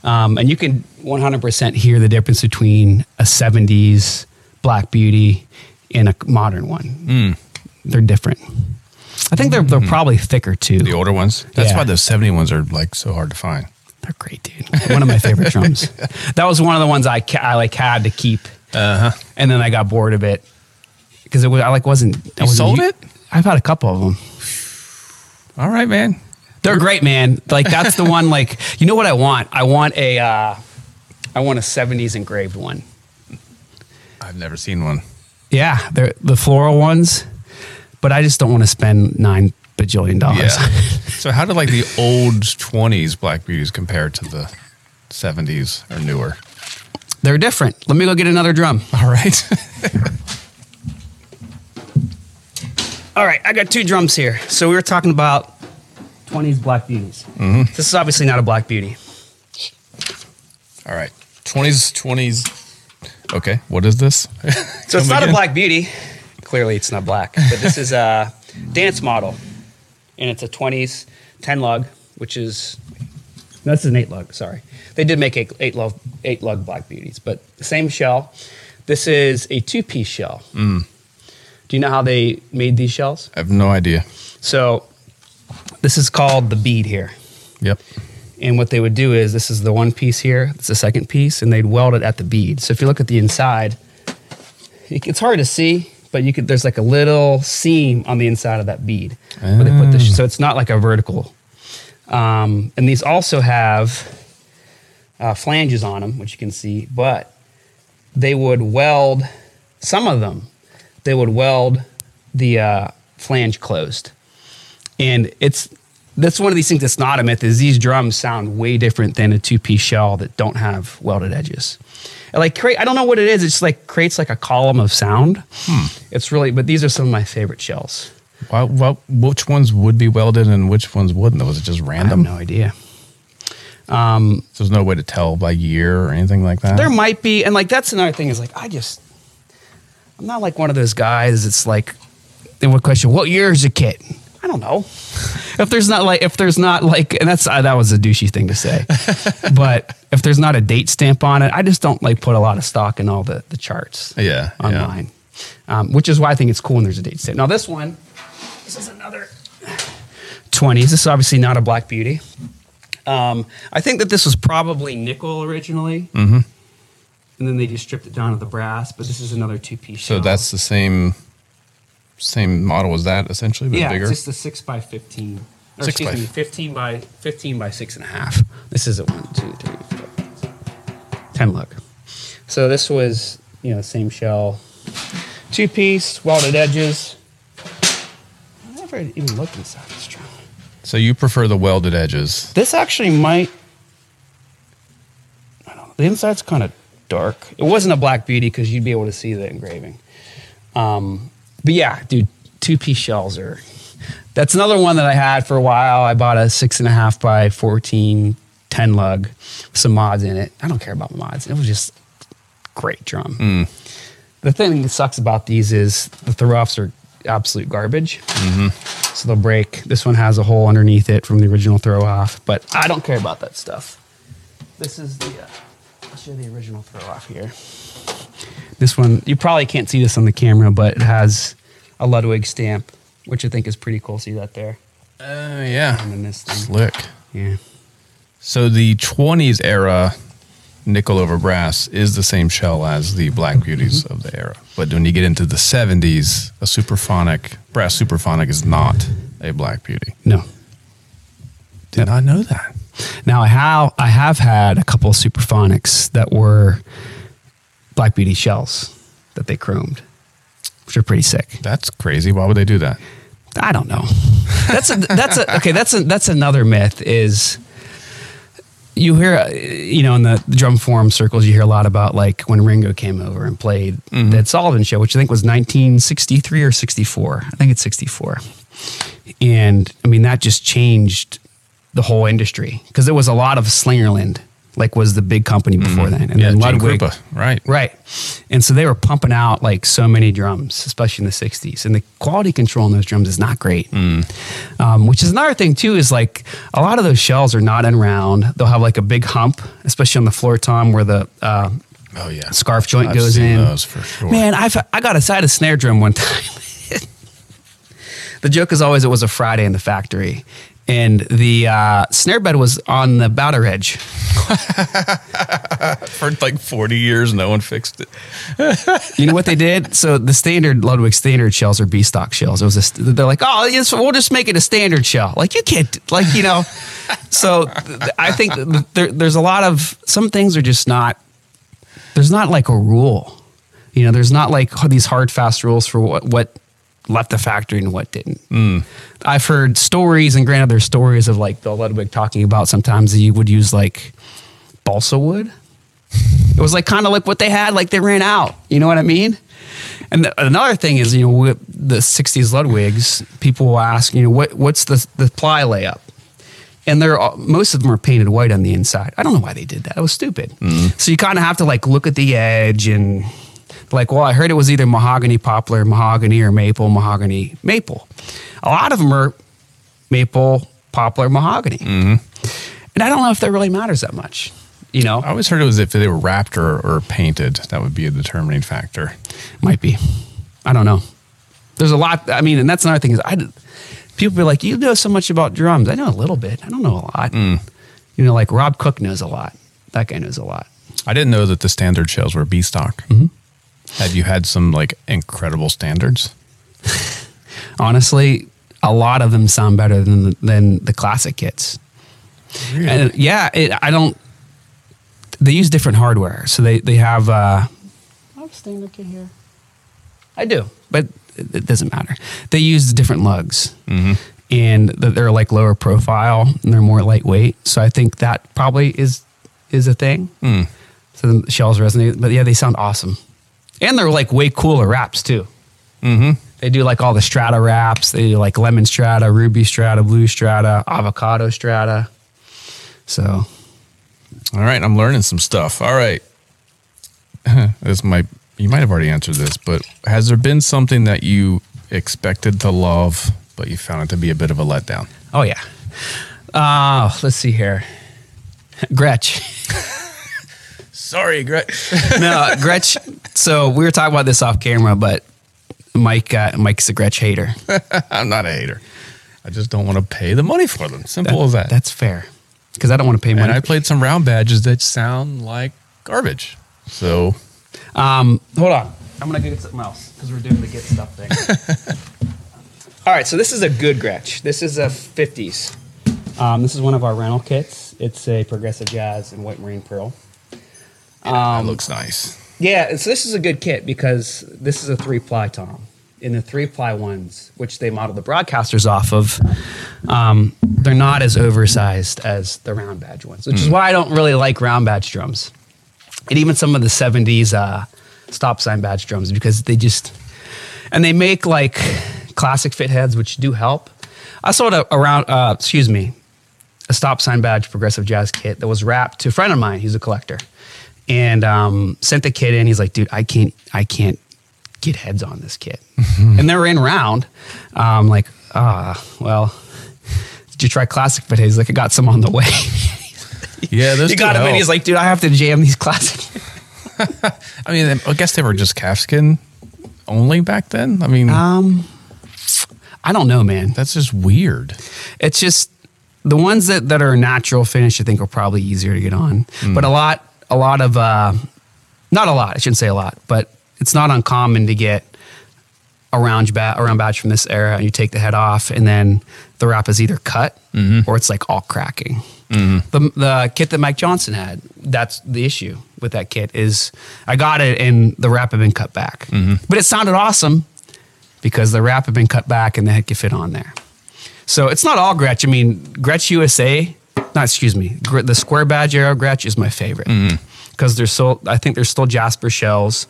Um, and you can 100% hear the difference between a 70s Black Beauty and a modern one. They're different. I think they're they're probably thicker too. The older ones. That's Yeah. why those 70 ones are like so hard to find. They're great, dude. One of my favorite drums. That was one of the ones I, I like had to keep, Uh huh. and then I got bored of it because it was I like wasn't. I You wasn't sold u- it? I've had a couple of them. All right, man. They're great, man. Like that's the one. Like you know what I want? I want a, uh, I want a '70s engraved one. I've never seen one. Yeah, they're the floral ones, but I just don't want to spend nine bajillion dollars. Yeah. so how did like the old 20s Black Beauties compare to the 70s or newer? they're different. Let me go get another drum. All right. All right, I got two drums here. So we were talking about 20s Black Beauties. Mm-hmm. This is obviously not a Black Beauty. All right. 20s, 20s. Okay. What is this? So it's not a? Black Beauty. Clearly, it's not black, but this is a dance model, and it's a 20s 10 lug, which is no, this is an eight lug. Sorry, they did make eight, eight lug eight lug Black Beauties, but same shell. This is a two piece shell. Mm. Do you know how they made these shells? I have no idea. So this is called the bead here. Yep. And what they would do is this is the one piece here, it's the second piece, and they'd weld it at the bead. So if you look at the inside, it's hard to see, but you could there's like a little seam on the inside of that bead where they put this. So it's not like a vertical. Um, and these also have uh, flanges on them, which you can see, but they would weld some of them. They would weld the uh, flange closed and it's that's one of these things that's not a myth is these drums sound way different than a two-piece shell that don't have welded edges It, like create i don't know what it is it's like creates like a column of sound it's really but these are some of my favorite shells Well, well, which ones would be welded and which ones wouldn't? Was it just i have random? no idea So there's no way to tell by year or anything like that. there might be and like that's another thing is like i just i'm not like one of those guys it's like they would question what year is your kit i don't know. If there's not like if there's not like and that's uh, that was a douchey thing to say. But if there's not a date stamp on it i just don't like put a lot of stock in all the the charts Yeah, yeah. online. Um, which is why i think it's cool when there's a date stamp. Now this one this is another 20s this is obviously not a black beauty. Um, i think that this was probably nickel originally. Mm-hmm. And then they just stripped it down to the brass but this is another two-piece So shell. that's the same same model as that essentially, but yeah bigger. it's just a 6 by 15 or Six excuse by- me 15 by 15 by six and a half this is a one, two, three, four, ten 10 lug so this was you know same shell two piece welded edges i never even looked inside this drum so you prefer the welded edges. this actually might I don't know, the inside's kind of dark. It wasn't a black beauty because you'd be able to see the engraving. Um, but yeah dude two piece shells are that's another one that i had for a while. I bought a six and a half by 14 10 lug with some mods in it. I don't care about mods. It was just great drum. The thing that sucks about these is the throw offs are absolute garbage. So they'll break. This one has a hole underneath it from the original throw off, but I don't care about that stuff. This is the, uh, I'll show you the original throw off here. This one, you probably can't see this on the camera, but it has a Ludwig stamp, which I think is pretty cool. See that there? Uh, yeah. And then this thing. Slick. Yeah. So the 20s era nickel over brass is the same shell as the Black Beauties of the era. But when you get into the 70s, a Supraphonic, brass Supraphonic is not a Black Beauty. No. Did not know that. Now I have I have had a couple of Supraphonics that were Black Beauty shells that they chromed, which are pretty sick. That's crazy. Why would they do that? I don't know. That's a that's a okay. That's a that's another myth. Is you hear you know in the drum forum circles you hear a lot about like when Ringo came over and played mm-hmm. that Sullivan show, which I think was 1963 or 64. I think it's 64. And I mean that just changed the whole industry because there was a lot of Slingerland, like was the big company before then, and Yeah, then Ludwig. Krupa, right. Right. And so they were pumping out like so many drums, especially in the 60s. And the quality control on those drums is not great. Um, which is another thing, too, is like a lot of those shells are not in round. They'll have like a big hump, especially on the floor tom where the uh, Oh, yeah. scarf joint I've goes in. sure. Man, I've, I got a side of snare drum one time. the joke is always it was a Friday in the factory. And the uh, snare bed was on the batter edge. For like 40 years, no one fixed it. You know what they did? So the standard Ludwig standard shells are B stock shells. It was a, st- they're like, oh, yes, we'll just make it a standard shell. Like you can't, like you know. so th- I think th- there, there's a lot of some things are just not. There's not like a rule. You know, there's not like these hard fast rules for what what left the factory and what didn't. I've heard stories, and granted, there's stories of like the Ludwig talking about sometimes he would use like balsa wood. It was like kind of like what they had, like they ran out. You know what I mean? And th- another thing is, you know, with the '60s Ludwigs, people will ask, you know, what what's the the ply layup? And they're all, most of them are painted white on the inside. I don't know why they did that. It was stupid. Mm-hmm. So you kind of have to like look at the edge and like, well, I heard it was either mahogany, poplar, mahogany, or maple, mahogany, maple. A lot of them are maple, poplar, mahogany. Mm-hmm. And I don't know if that really matters that much. You know, I always heard it was if they were wrapped or, or painted, that would be a determining factor. Might be. I don't know. There's a lot. I mean, and that's another thing is I. People be like, you know so much about drums. I know a little bit. I don't know a lot. Mm. You know, like Rob Cook knows a lot. That guy knows a lot. I didn't know that the standard shells were B stock. Mm-hmm. Have you had some like incredible standards? Honestly, a lot of them sound better than the, than the classic kits. And yeah, it, I don't. They use different hardware, so they they have. Uh, I have a standard kit here. I do, but it, it doesn't matter. They use different lugs, and they're like lower profile and they're more lightweight. So I think that probably is is a thing. So the shells resonate, but yeah, they sound awesome, and they're like way cooler wraps too. They do like all the strata wraps. They do like lemon strata, ruby strata, blue strata, avocado strata. So All right, I'm learning some stuff. All right. this might you might have already answered this, but has there been something that you expected to love, but you found it to be a bit of a letdown? Oh yeah. Uh, let's see here. Gretsch. Sorry, Gretsch. no, Gretsch. So we were talking about this off camera, but Mike, uh, Mike's a Gretsch hater. I'm not a hater. I just don't want to pay the money for them. Simple as that. That's fair. Because I don't want to pay money. and I played some round badges that sound like garbage. So Um, hold on. I'm gonna go get something else because we're doing the get stuff thing. All right, so this is a good Gretsch. This is a 50s. Um, this is one of our rental kits. It's a progressive jazz and white marine pearl. That looks nice. Yeah, so this is a good kit because this is a three ply tom. In the three ply ones, which they modeled the Broadkasters off of, um, they're not as oversized as the round badge ones, which is why I don't really like round badge drums. And even some of the 70s uh, stop sign badge drums because they just, and they make like classic fit heads, which do help. I sold a around, uh, excuse me, a stop sign badge progressive jazz kit that was wrapped to a friend of mine. He's a collector, and um, sent the kid in. He's like, "Dude, I can't, I can't get heads on this kit." and they were in round. Um, like, ah, well, did you try classic fit heads? Like, I got some on the way. Yeah, those he got him help. He's like, "Dude, I have to jam these classic." I mean, I guess they were just calfskin only back then. I mean, Um, I don't know, man. that's just weird. It's just the ones that, that are natural finish. I think are probably easier to get on, but a lot, a lot of, uh, not a lot. I shouldn't say a lot, but it's not uncommon to get a round bat, a round badge from this era, and you take the head off, and then the wrap is either cut mm-hmm. or it's like all cracking. Mm-hmm. The, the kit that Mike Johnson had, that's the issue with that kit is I got it and the wrap had been cut back, mm-hmm. but it sounded awesome because the wrap had been cut back and the head could fit on there. So it's not all Gretsch. I mean, Gretsch USA, not excuse me, Gr- the square badge arrow Gretsch is my favorite because they're still. I think they're still Jasper shells,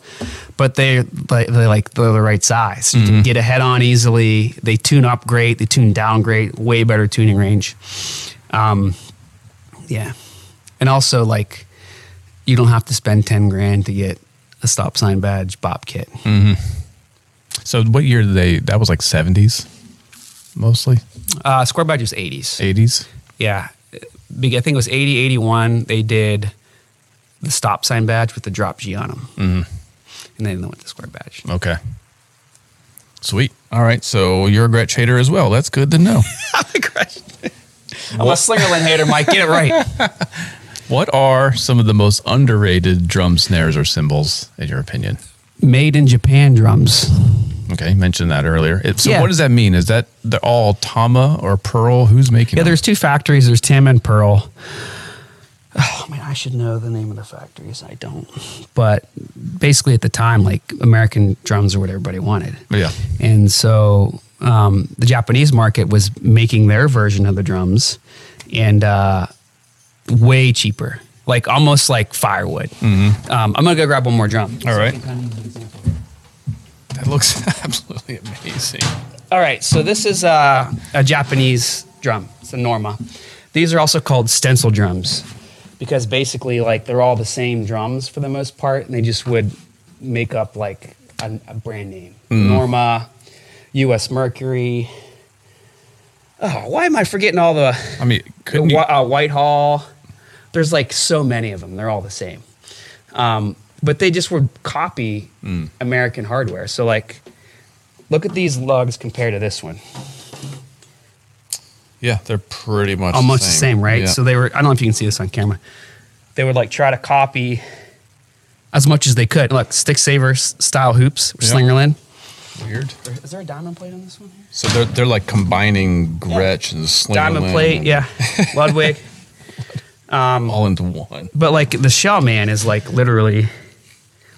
but they they they like they're the right size. You can get a head on easily. They tune up great. They tune down great. Way better tuning range. Um, yeah, and also like you don't have to spend ten grand to get a stop sign badge Bop kit. So what year did they? That was like seventies, mostly Uh, square badge was eighties. eighties. Yeah. Big- I think it was 80, 81. They did the stop sign badge with the drop G on them. Mm-hmm. And then they went to square badge. Okay. Sweet. All right. So you're a Gretsch hater as well. That's good to know. I'm a Slingerland hater, Mike. Get it right. what are some of the most underrated drum snares or cymbals in your opinion? Made in Japan drums. Okay, mentioned that earlier. It, so Yeah. what does that mean? Is that they're all Tama or Pearl? Who's making Yeah, them? there's two factories. There's Tim and Pearl. Oh man, I should know the name of the factories. I don't. But basically, at the time, like American drums are what everybody wanted. Yeah. And so um, the Japanese market was making their version of the drums and uh, way cheaper, like almost like firewood. Um, I'm going to go grab one more drum. All right. That looks absolutely amazing. All right, so this is uh, a Japanese drum. It's a Norma. These are also called stencil drums because basically, like, they're all the same drums for the most part, and they just would make up like a, a brand name. Norma, U.S. Mercury. Oh, why am I forgetting all the I mean, couldn't Whi- you, uh, Whitehall? There's like so many of them. They're all the same. Um, but they just would copy American hardware. So like, look at these lugs compared to this one. yeah, they're pretty much almost the same, right? Yeah. So they were. I don't know if you can see this on camera. They would like try to copy as much as they could. Look, stick saver style hoops, Yeah. Slingerland. weird. Is there a diamond plate on this one? Here? So they're they're like combining Gretsch and Slingerland Diamond plate, yeah. Ludwig. Um, all into one. But like the shell man is like literally.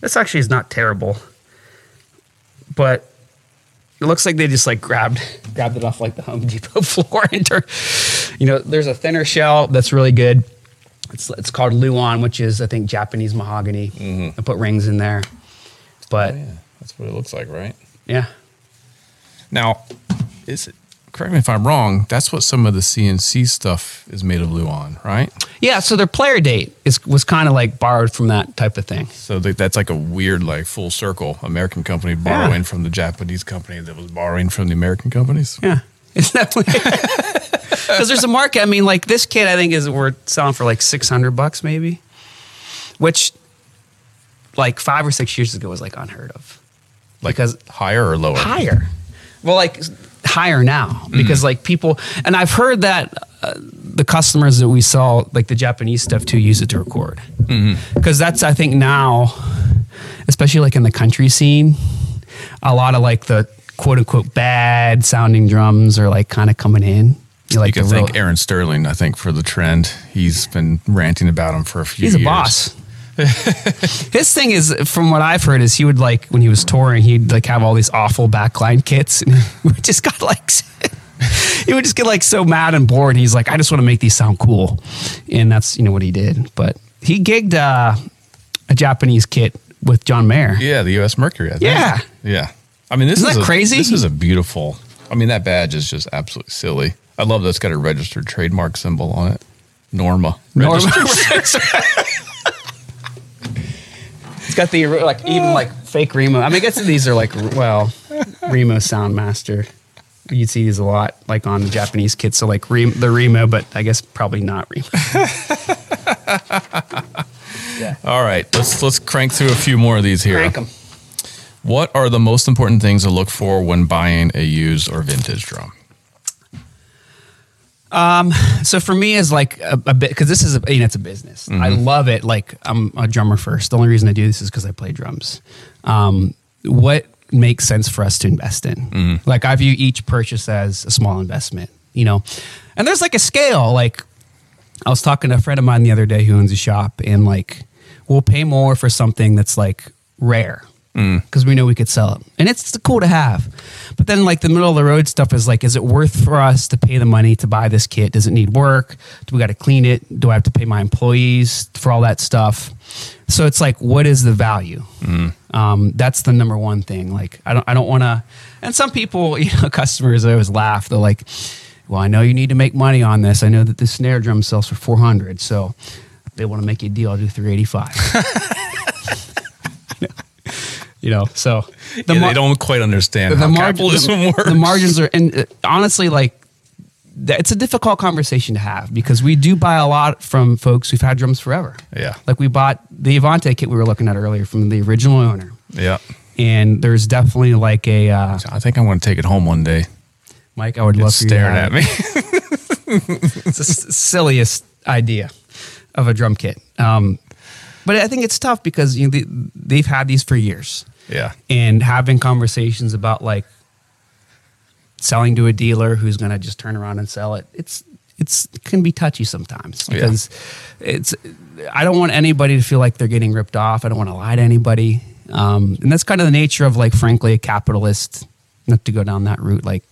This actually is not terrible, but it looks like they just like grabbed grabbed it off like the Home Depot floor and turned. You know, there's a thinner shell that's really good. It's it's called Luan, which is I think Japanese mahogany. Mm-hmm. I put rings in there, but oh, Yeah, that's what it looks like, right? yeah. Now, is it, correct me if I'm wrong. That's what some of the C&C stuff is made of Luan, right? Yeah, so their player date is was kind of like borrowed from that type of thing. So th- that's like a weird, like full circle. American company borrowing from the Japanese company that was borrowing from the American companies. Yeah. It's definitely because there's a market. I mean, like this kit, I think is we're selling for like six hundred bucks, maybe, which like five or six years ago was like unheard of. Like Because- higher or lower? Higher, well, like higher now because like people, and I've heard that uh, the customers that we sell like the Japanese stuff to use it to record because that's I think now, especially like in the country scene, a lot of like the quote unquote bad sounding drums are like kind of coming in. You like you can the real- Aaron Sterling, I think, for the trend. He's been ranting about him for a few years. He's a boss. His thing is, from what I've heard, is he would like when he was touring, he'd like have all these awful backline kits, and would just got like, he would just get like so mad and bored. He's like, I just want to make these sound cool, and that's you know what he did. But he gigged uh, a Japanese kit with John Mayer. Yeah, the U.S. Mercury. I think. Yeah. Yeah. I mean, this Isn't is that a- crazy? This is a beautiful. I mean, that badge is just absolutely silly. I love that it's got a registered trademark symbol on it. Norma. Norma. Registered. it's got the like even oh. like fake Remo. I mean, I guess these are like well, Remo Soundmaster. You'd see these a lot, like on the Japanese kits. So like Rem, the Remo, but I guess probably not Remo. Yeah. All right, let's let's crank through a few more of these here. Crank 'em. What are the most important things to look for when buying a used or vintage drum? Um, so for me, is like a, a bit because this is a you know it's a business. I mm-hmm. love it. Like I'm a drummer first. The only reason I do this is because I play drums. Um, what makes sense for us to invest in? Mm-hmm. Like I view each purchase as a small investment. You know, and there's like a scale. Like I was talking to a friend of mine the other day who owns a shop, and like we'll pay more for something that's like rare because we know we could sell it, and it's cool to have. But then, like the middle of the road stuff is like, is it worth for us to pay the money to buy this kit? Does it need work? Do we got to clean it? Do I have to pay my employees for all that stuff? So it's like, what is the value? Um, that's the number one thing. Like, I don't, I don't want to. And some people, you know, customers always laugh. They're like, "Well, I know you need to make money on this. I know that the snare drum sells for four hundred, so they want to make you a deal. I'll do three eighty five. you know, so the Yeah, mar- they don't quite understand the, how mar- capitalism the- works. the margins are, and uh, honestly, like it's a difficult conversation to have because we do buy a lot from folks who've had drums forever. Yeah. like we bought the Avante kit we were looking at earlier from the original owner, yeah, and there's definitely like a uh, I think I want to take it home one day. Mike. I would love for staring at me. it's the s- silliest idea of a drum kit. Um, but I think it's tough because you know, they, they've had these for years. Yeah, and having conversations about like selling to a dealer who's going to just turn around and sell it it's it's it can be touchy sometimes. Yeah. because it's i don't want anybody to feel like they're getting ripped off. I don't want to lie to anybody. Um, and that's kind of the nature of like frankly a capitalist not to go down that route like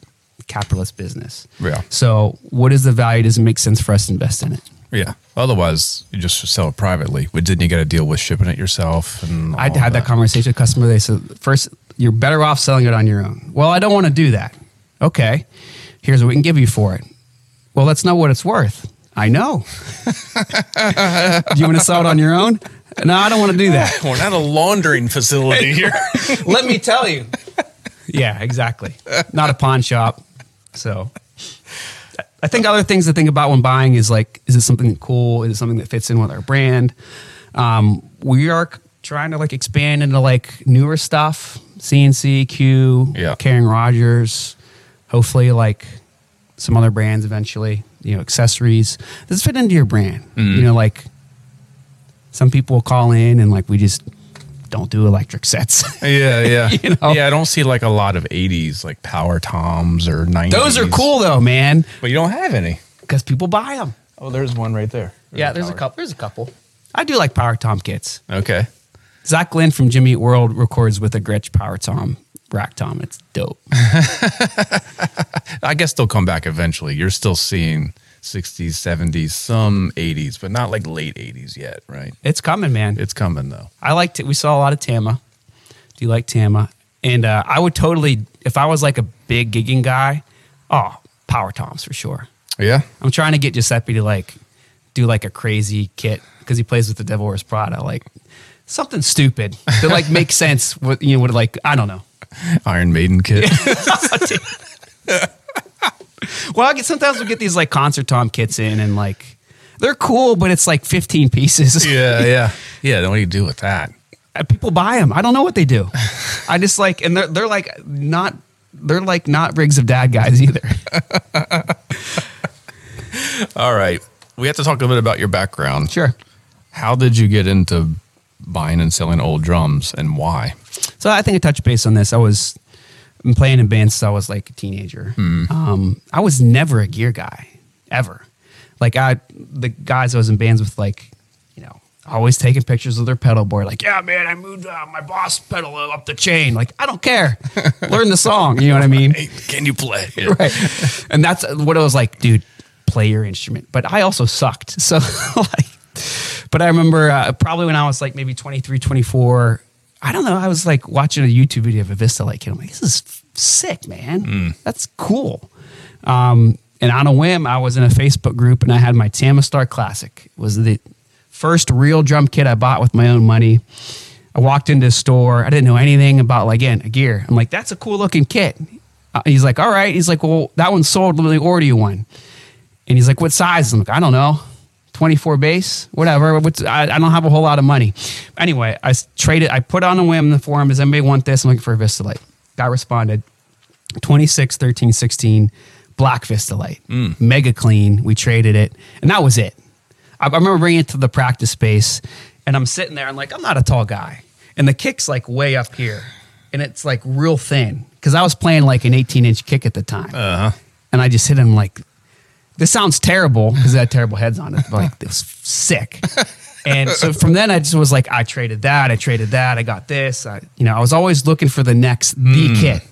capitalist business. Yeah. so what is the value? Does it make sense for us to invest in it yeah. Otherwise, you just sell it privately. But didn't you get to deal with shipping it yourself? And I had that conversation with a customer. They said, first, you're better off selling it on your own. Well, I don't want to do that. Okay, here's what we can give you for it. Well, let's know what it's worth. I know. do you want to sell it on your own? No, I don't want to do that. We're not a laundering facility here. Let me tell you. Yeah, exactly. Not a pawn shop. So I think other things to think about when buying is like, is it something cool? Is it something that fits in with our brand? Um, we are trying to like expand into like newer stuff, C&C, Q, Yeah. Karen Rogers, hopefully like some other brands eventually, you know, accessories. Does it fit into your brand? You know, like some people will call in and like we just don't do electric sets. yeah, yeah, You know? yeah. I don't see like a lot of '80s like power toms or '90s. Those are cool though, man, but you don't have any. because people buy them. Oh, there's one right there. Yeah, there's a couple. There's a couple. I do like power tom kits. Okay. Zach Lind from Jimmy Eat World records with a Gretsch power tom rack tom. It's dope. I guess they'll come back eventually. You're still seeing 60s, 70s, some 80s, but not like late 80s yet, right? It's coming, man. It's coming though. I liked it. We saw a lot of Tama. Do you like Tama? And uh, I would totally, if I was like a big gigging guy, oh, power toms for sure. Yeah. I'm trying to get Giuseppe to like do like a crazy kit because he plays with the Devil Wears Prada, like something stupid that like makes sense. With you know, with like I don't know. Iron Maiden kit. Well, I get sometimes we get these like concert tom kits in, and like they're cool, but it's like 15 pieces. yeah, yeah. Yeah, then what do you do with that? And people buy them. I don't know what they do. I just like, and they're they're like not they're like not rigs of dad guys either. All right. We have to talk a little bit about your background. Sure. How did you get into buying and selling old drums and why? So I think I touched base on this. I was been playing in bands since I was like a teenager. Um, I was never a gear guy ever. Like I, the guys I was in bands with, like you know, always taking pictures of their pedal board. Like, yeah, man, I moved uh, my boss pedal up the chain. Like, I don't care. Learn the song. You know what I mean? can you play? right. And that's what it was like, dude, play your instrument. But I also sucked. So, like, but I remember uh, probably when I was like maybe 23, 24, I don't know. I was like watching a YouTube video of a Vistalite kit. I'm like, this is f- sick, man. That's cool. Um, and on a whim, I was in a Facebook group and I had my Tama Starclassic. It was the first real drum kit I bought with my own money. I walked into a store. I didn't know anything about like again a gear. I'm like, that's a cool looking kit. Uh, he's like, all right. He's like, well, that one's sold. Let me order you one. And he's like, what size? I'm like, I don't know, 24 bass, whatever. I, I don't have a whole lot of money. Anyway, I traded, I put on a whim in the forum, does anybody want this? I'm looking for a Vistalite. Guy responded, 26, 13, 16, black Vistalite, mega clean. We traded it, and that was it. I, I remember bringing it to the practice space, and I'm sitting there. I'm like, I'm not a tall guy, and the kick's like way up here, and it's like real thin because I was playing like an 18 inch kick at the time, Uh huh. and I just hit him like, this sounds terrible because it had terrible heads on it. But like it was sick. And so from then I just was like, I traded that, I traded that, I got this. I, you know, I was always looking for the next the mm. kit.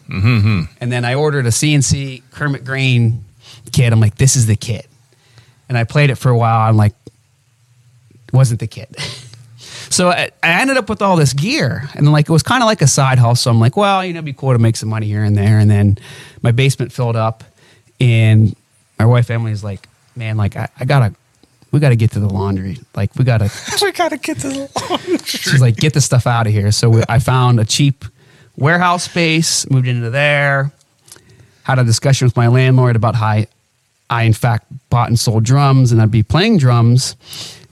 And then I ordered a C&C Kermit Green kit. I'm like, this is the kit. And I played it for a while. I'm like, wasn't the kit. so I, I ended up with all this gear, and like it was kind of like a side hustle. I'm like, well, you know, it'd be cool to make some money here and there. And then my basement filled up, and my wife Emily is like, man, like I, I gotta, we gotta get to the laundry. Like we gotta. We gotta get to the laundry. She's like, get the stuff out of here. So we, I found a cheap warehouse space, moved into there, had a discussion with my landlord about how I, I in fact bought and sold drums and I'd be playing drums,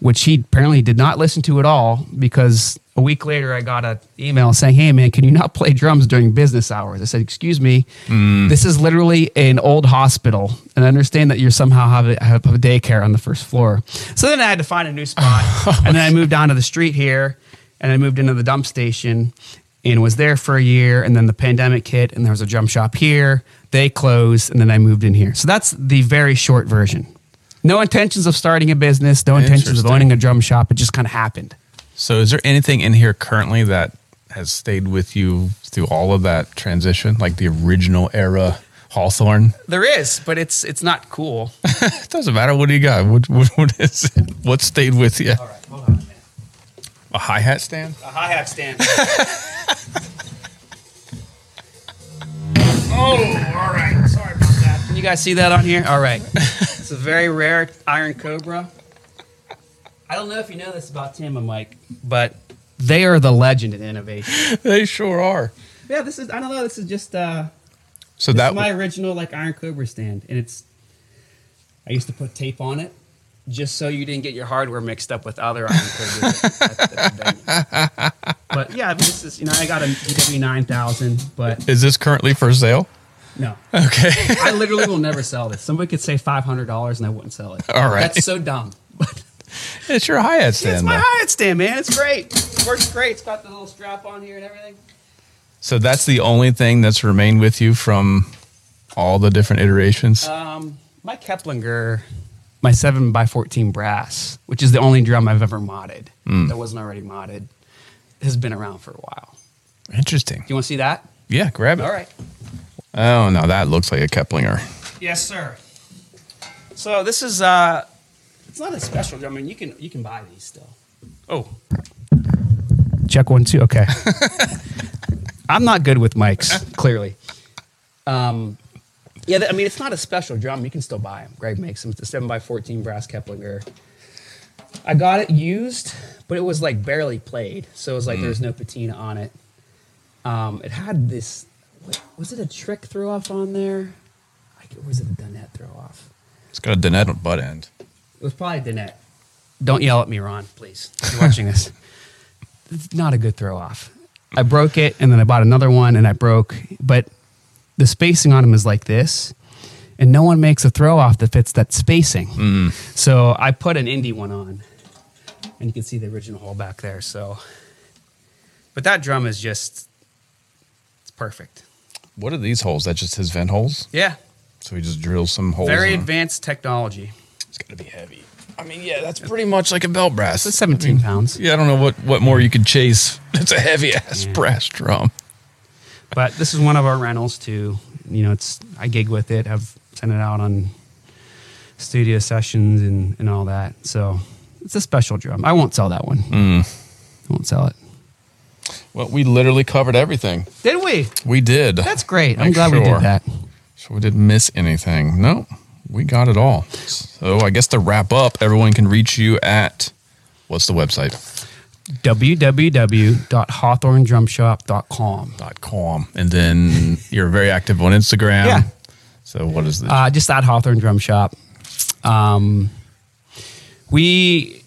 which he apparently did not listen to at all because a week later I got an email saying, hey man, can you not play drums during business hours? I said, excuse me, mm. this is literally an old hospital and I understand that you somehow have a, have a daycare on the first floor. So then I had to find a new spot and then I moved down to the street here and I moved into the dump station and was there for a year and then the pandemic hit and there was a drum shop here. They closed and then i moved in here. So that's the very short version no intentions of starting a business no intentions of Interesting. owning a drum shop it just kind of happened So, is there anything in here currently that has stayed with you through all of that transition, like the original era Hawthorne? there is but it's it's not cool It doesn't matter. What do you got? What, what, what is it? What stayed with you? all right hold on a minute A hi hat stand? a hi-hat stand oh all right sorry about that can you guys see that on here all right it's a very rare iron cobra i don't know if you know this about tim and mike but they are the legend in innovation They sure are. yeah this is i don't know this is just uh So that my original like iron cobra stand and it's i used to put tape on it just so you didn't get your hardware mixed up with other iron cobras at- at but yeah this is you know i got a dw 9000 but is this currently for sale? No Okay. I literally will never sell this. Somebody could say five hundred dollars and I wouldn't sell it. All right. that's so dumb. It's your hi hat stand. it's my though. hi-hat stand, man. It's great. It works great. It's got the little strap on here and everything. So that's the only thing that's remained with you from all the different iterations. Um, my Keplinger, my seven x fourteen brass, which is the only drum I've ever modded that wasn't already modded, has been around for a while. Interesting. Do you want to see that? Yeah, grab it. All right. Oh no, that looks like a Keplinger. Yes, sir. So this is uh it's not a special drum. I mean you can you can buy these still. Oh. Check one two. Okay. I'm not good with mics, clearly. Um yeah, I mean it's not a special drum. You can still buy them. Greg makes them. It's a seven x fourteen brass Keplinger. I got it used, but it was like barely played, so it was like there was no patina on it. Um, it had this. What- Was it a trick throw off on there? Or was it a Dunnett throw off? It's got a Dunnett on butt end. It was probably a Dunnett. Don't yell at me, Ron, please. You're watching this. It's not a good throw off. I broke it and then I bought another one and I broke, but the spacing on them is like this. And no one makes a throw off that fits that spacing. Mm-hmm. So I put an indie one on. And you can see the original hole back there. So, but that drum is just, it's perfect. What are these holes? That just his vent holes? Yeah. So he just drills some holes. Very in advanced technology. It's got to be heavy. I mean, yeah, that's pretty much like a bell brass. It's 17 pounds. Yeah, I don't know what, what more you could chase. It's a heavy ass brass drum. But this is one of our rentals too. You know, it's I gig with it. I've sent it out on studio sessions and, and all that. So it's a special drum. I won't sell that one. Mm. I won't sell it. Well, we literally covered everything. Did we? We did. That's great. I'm Make glad we sure. did that. So we didn't miss anything. No, we got it all. So I guess to wrap up, everyone can reach you at what's the website? www.hawthorndrumshop.com. Dot com. And then you're very active on Instagram. Yeah. So what is the Uh, just at Hawthorne Drum Shop. Um, we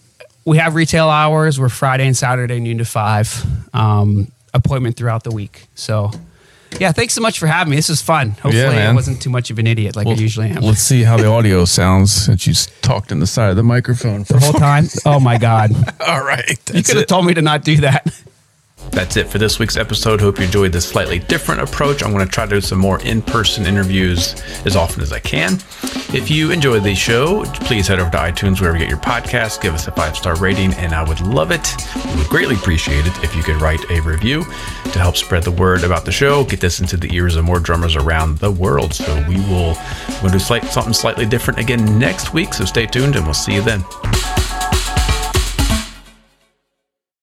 we have retail hours. We're Friday and Saturday noon to five. Um, appointment throughout the week. So. Yeah, thanks so much for having me. This is fun. Hopefully, I wasn't too much of an idiot like I usually am. Let's see how the audio sounds since you talked in the side of the microphone for the whole time. Oh my god! All right. You could have told me to not do that. That's it for this week's episode. Hope you enjoyed this slightly different approach. I'm going to try to do some more in person interviews as often as I can. If you enjoyed the show, please head over to iTunes, wherever you get your podcasts, give us a five star rating, and I would love it. We would greatly appreciate it if you could write a review to help spread the word about the show, get this into the ears of more drummers around the world. So we will we'll do something slightly different again next week. So stay tuned, and we'll see you then.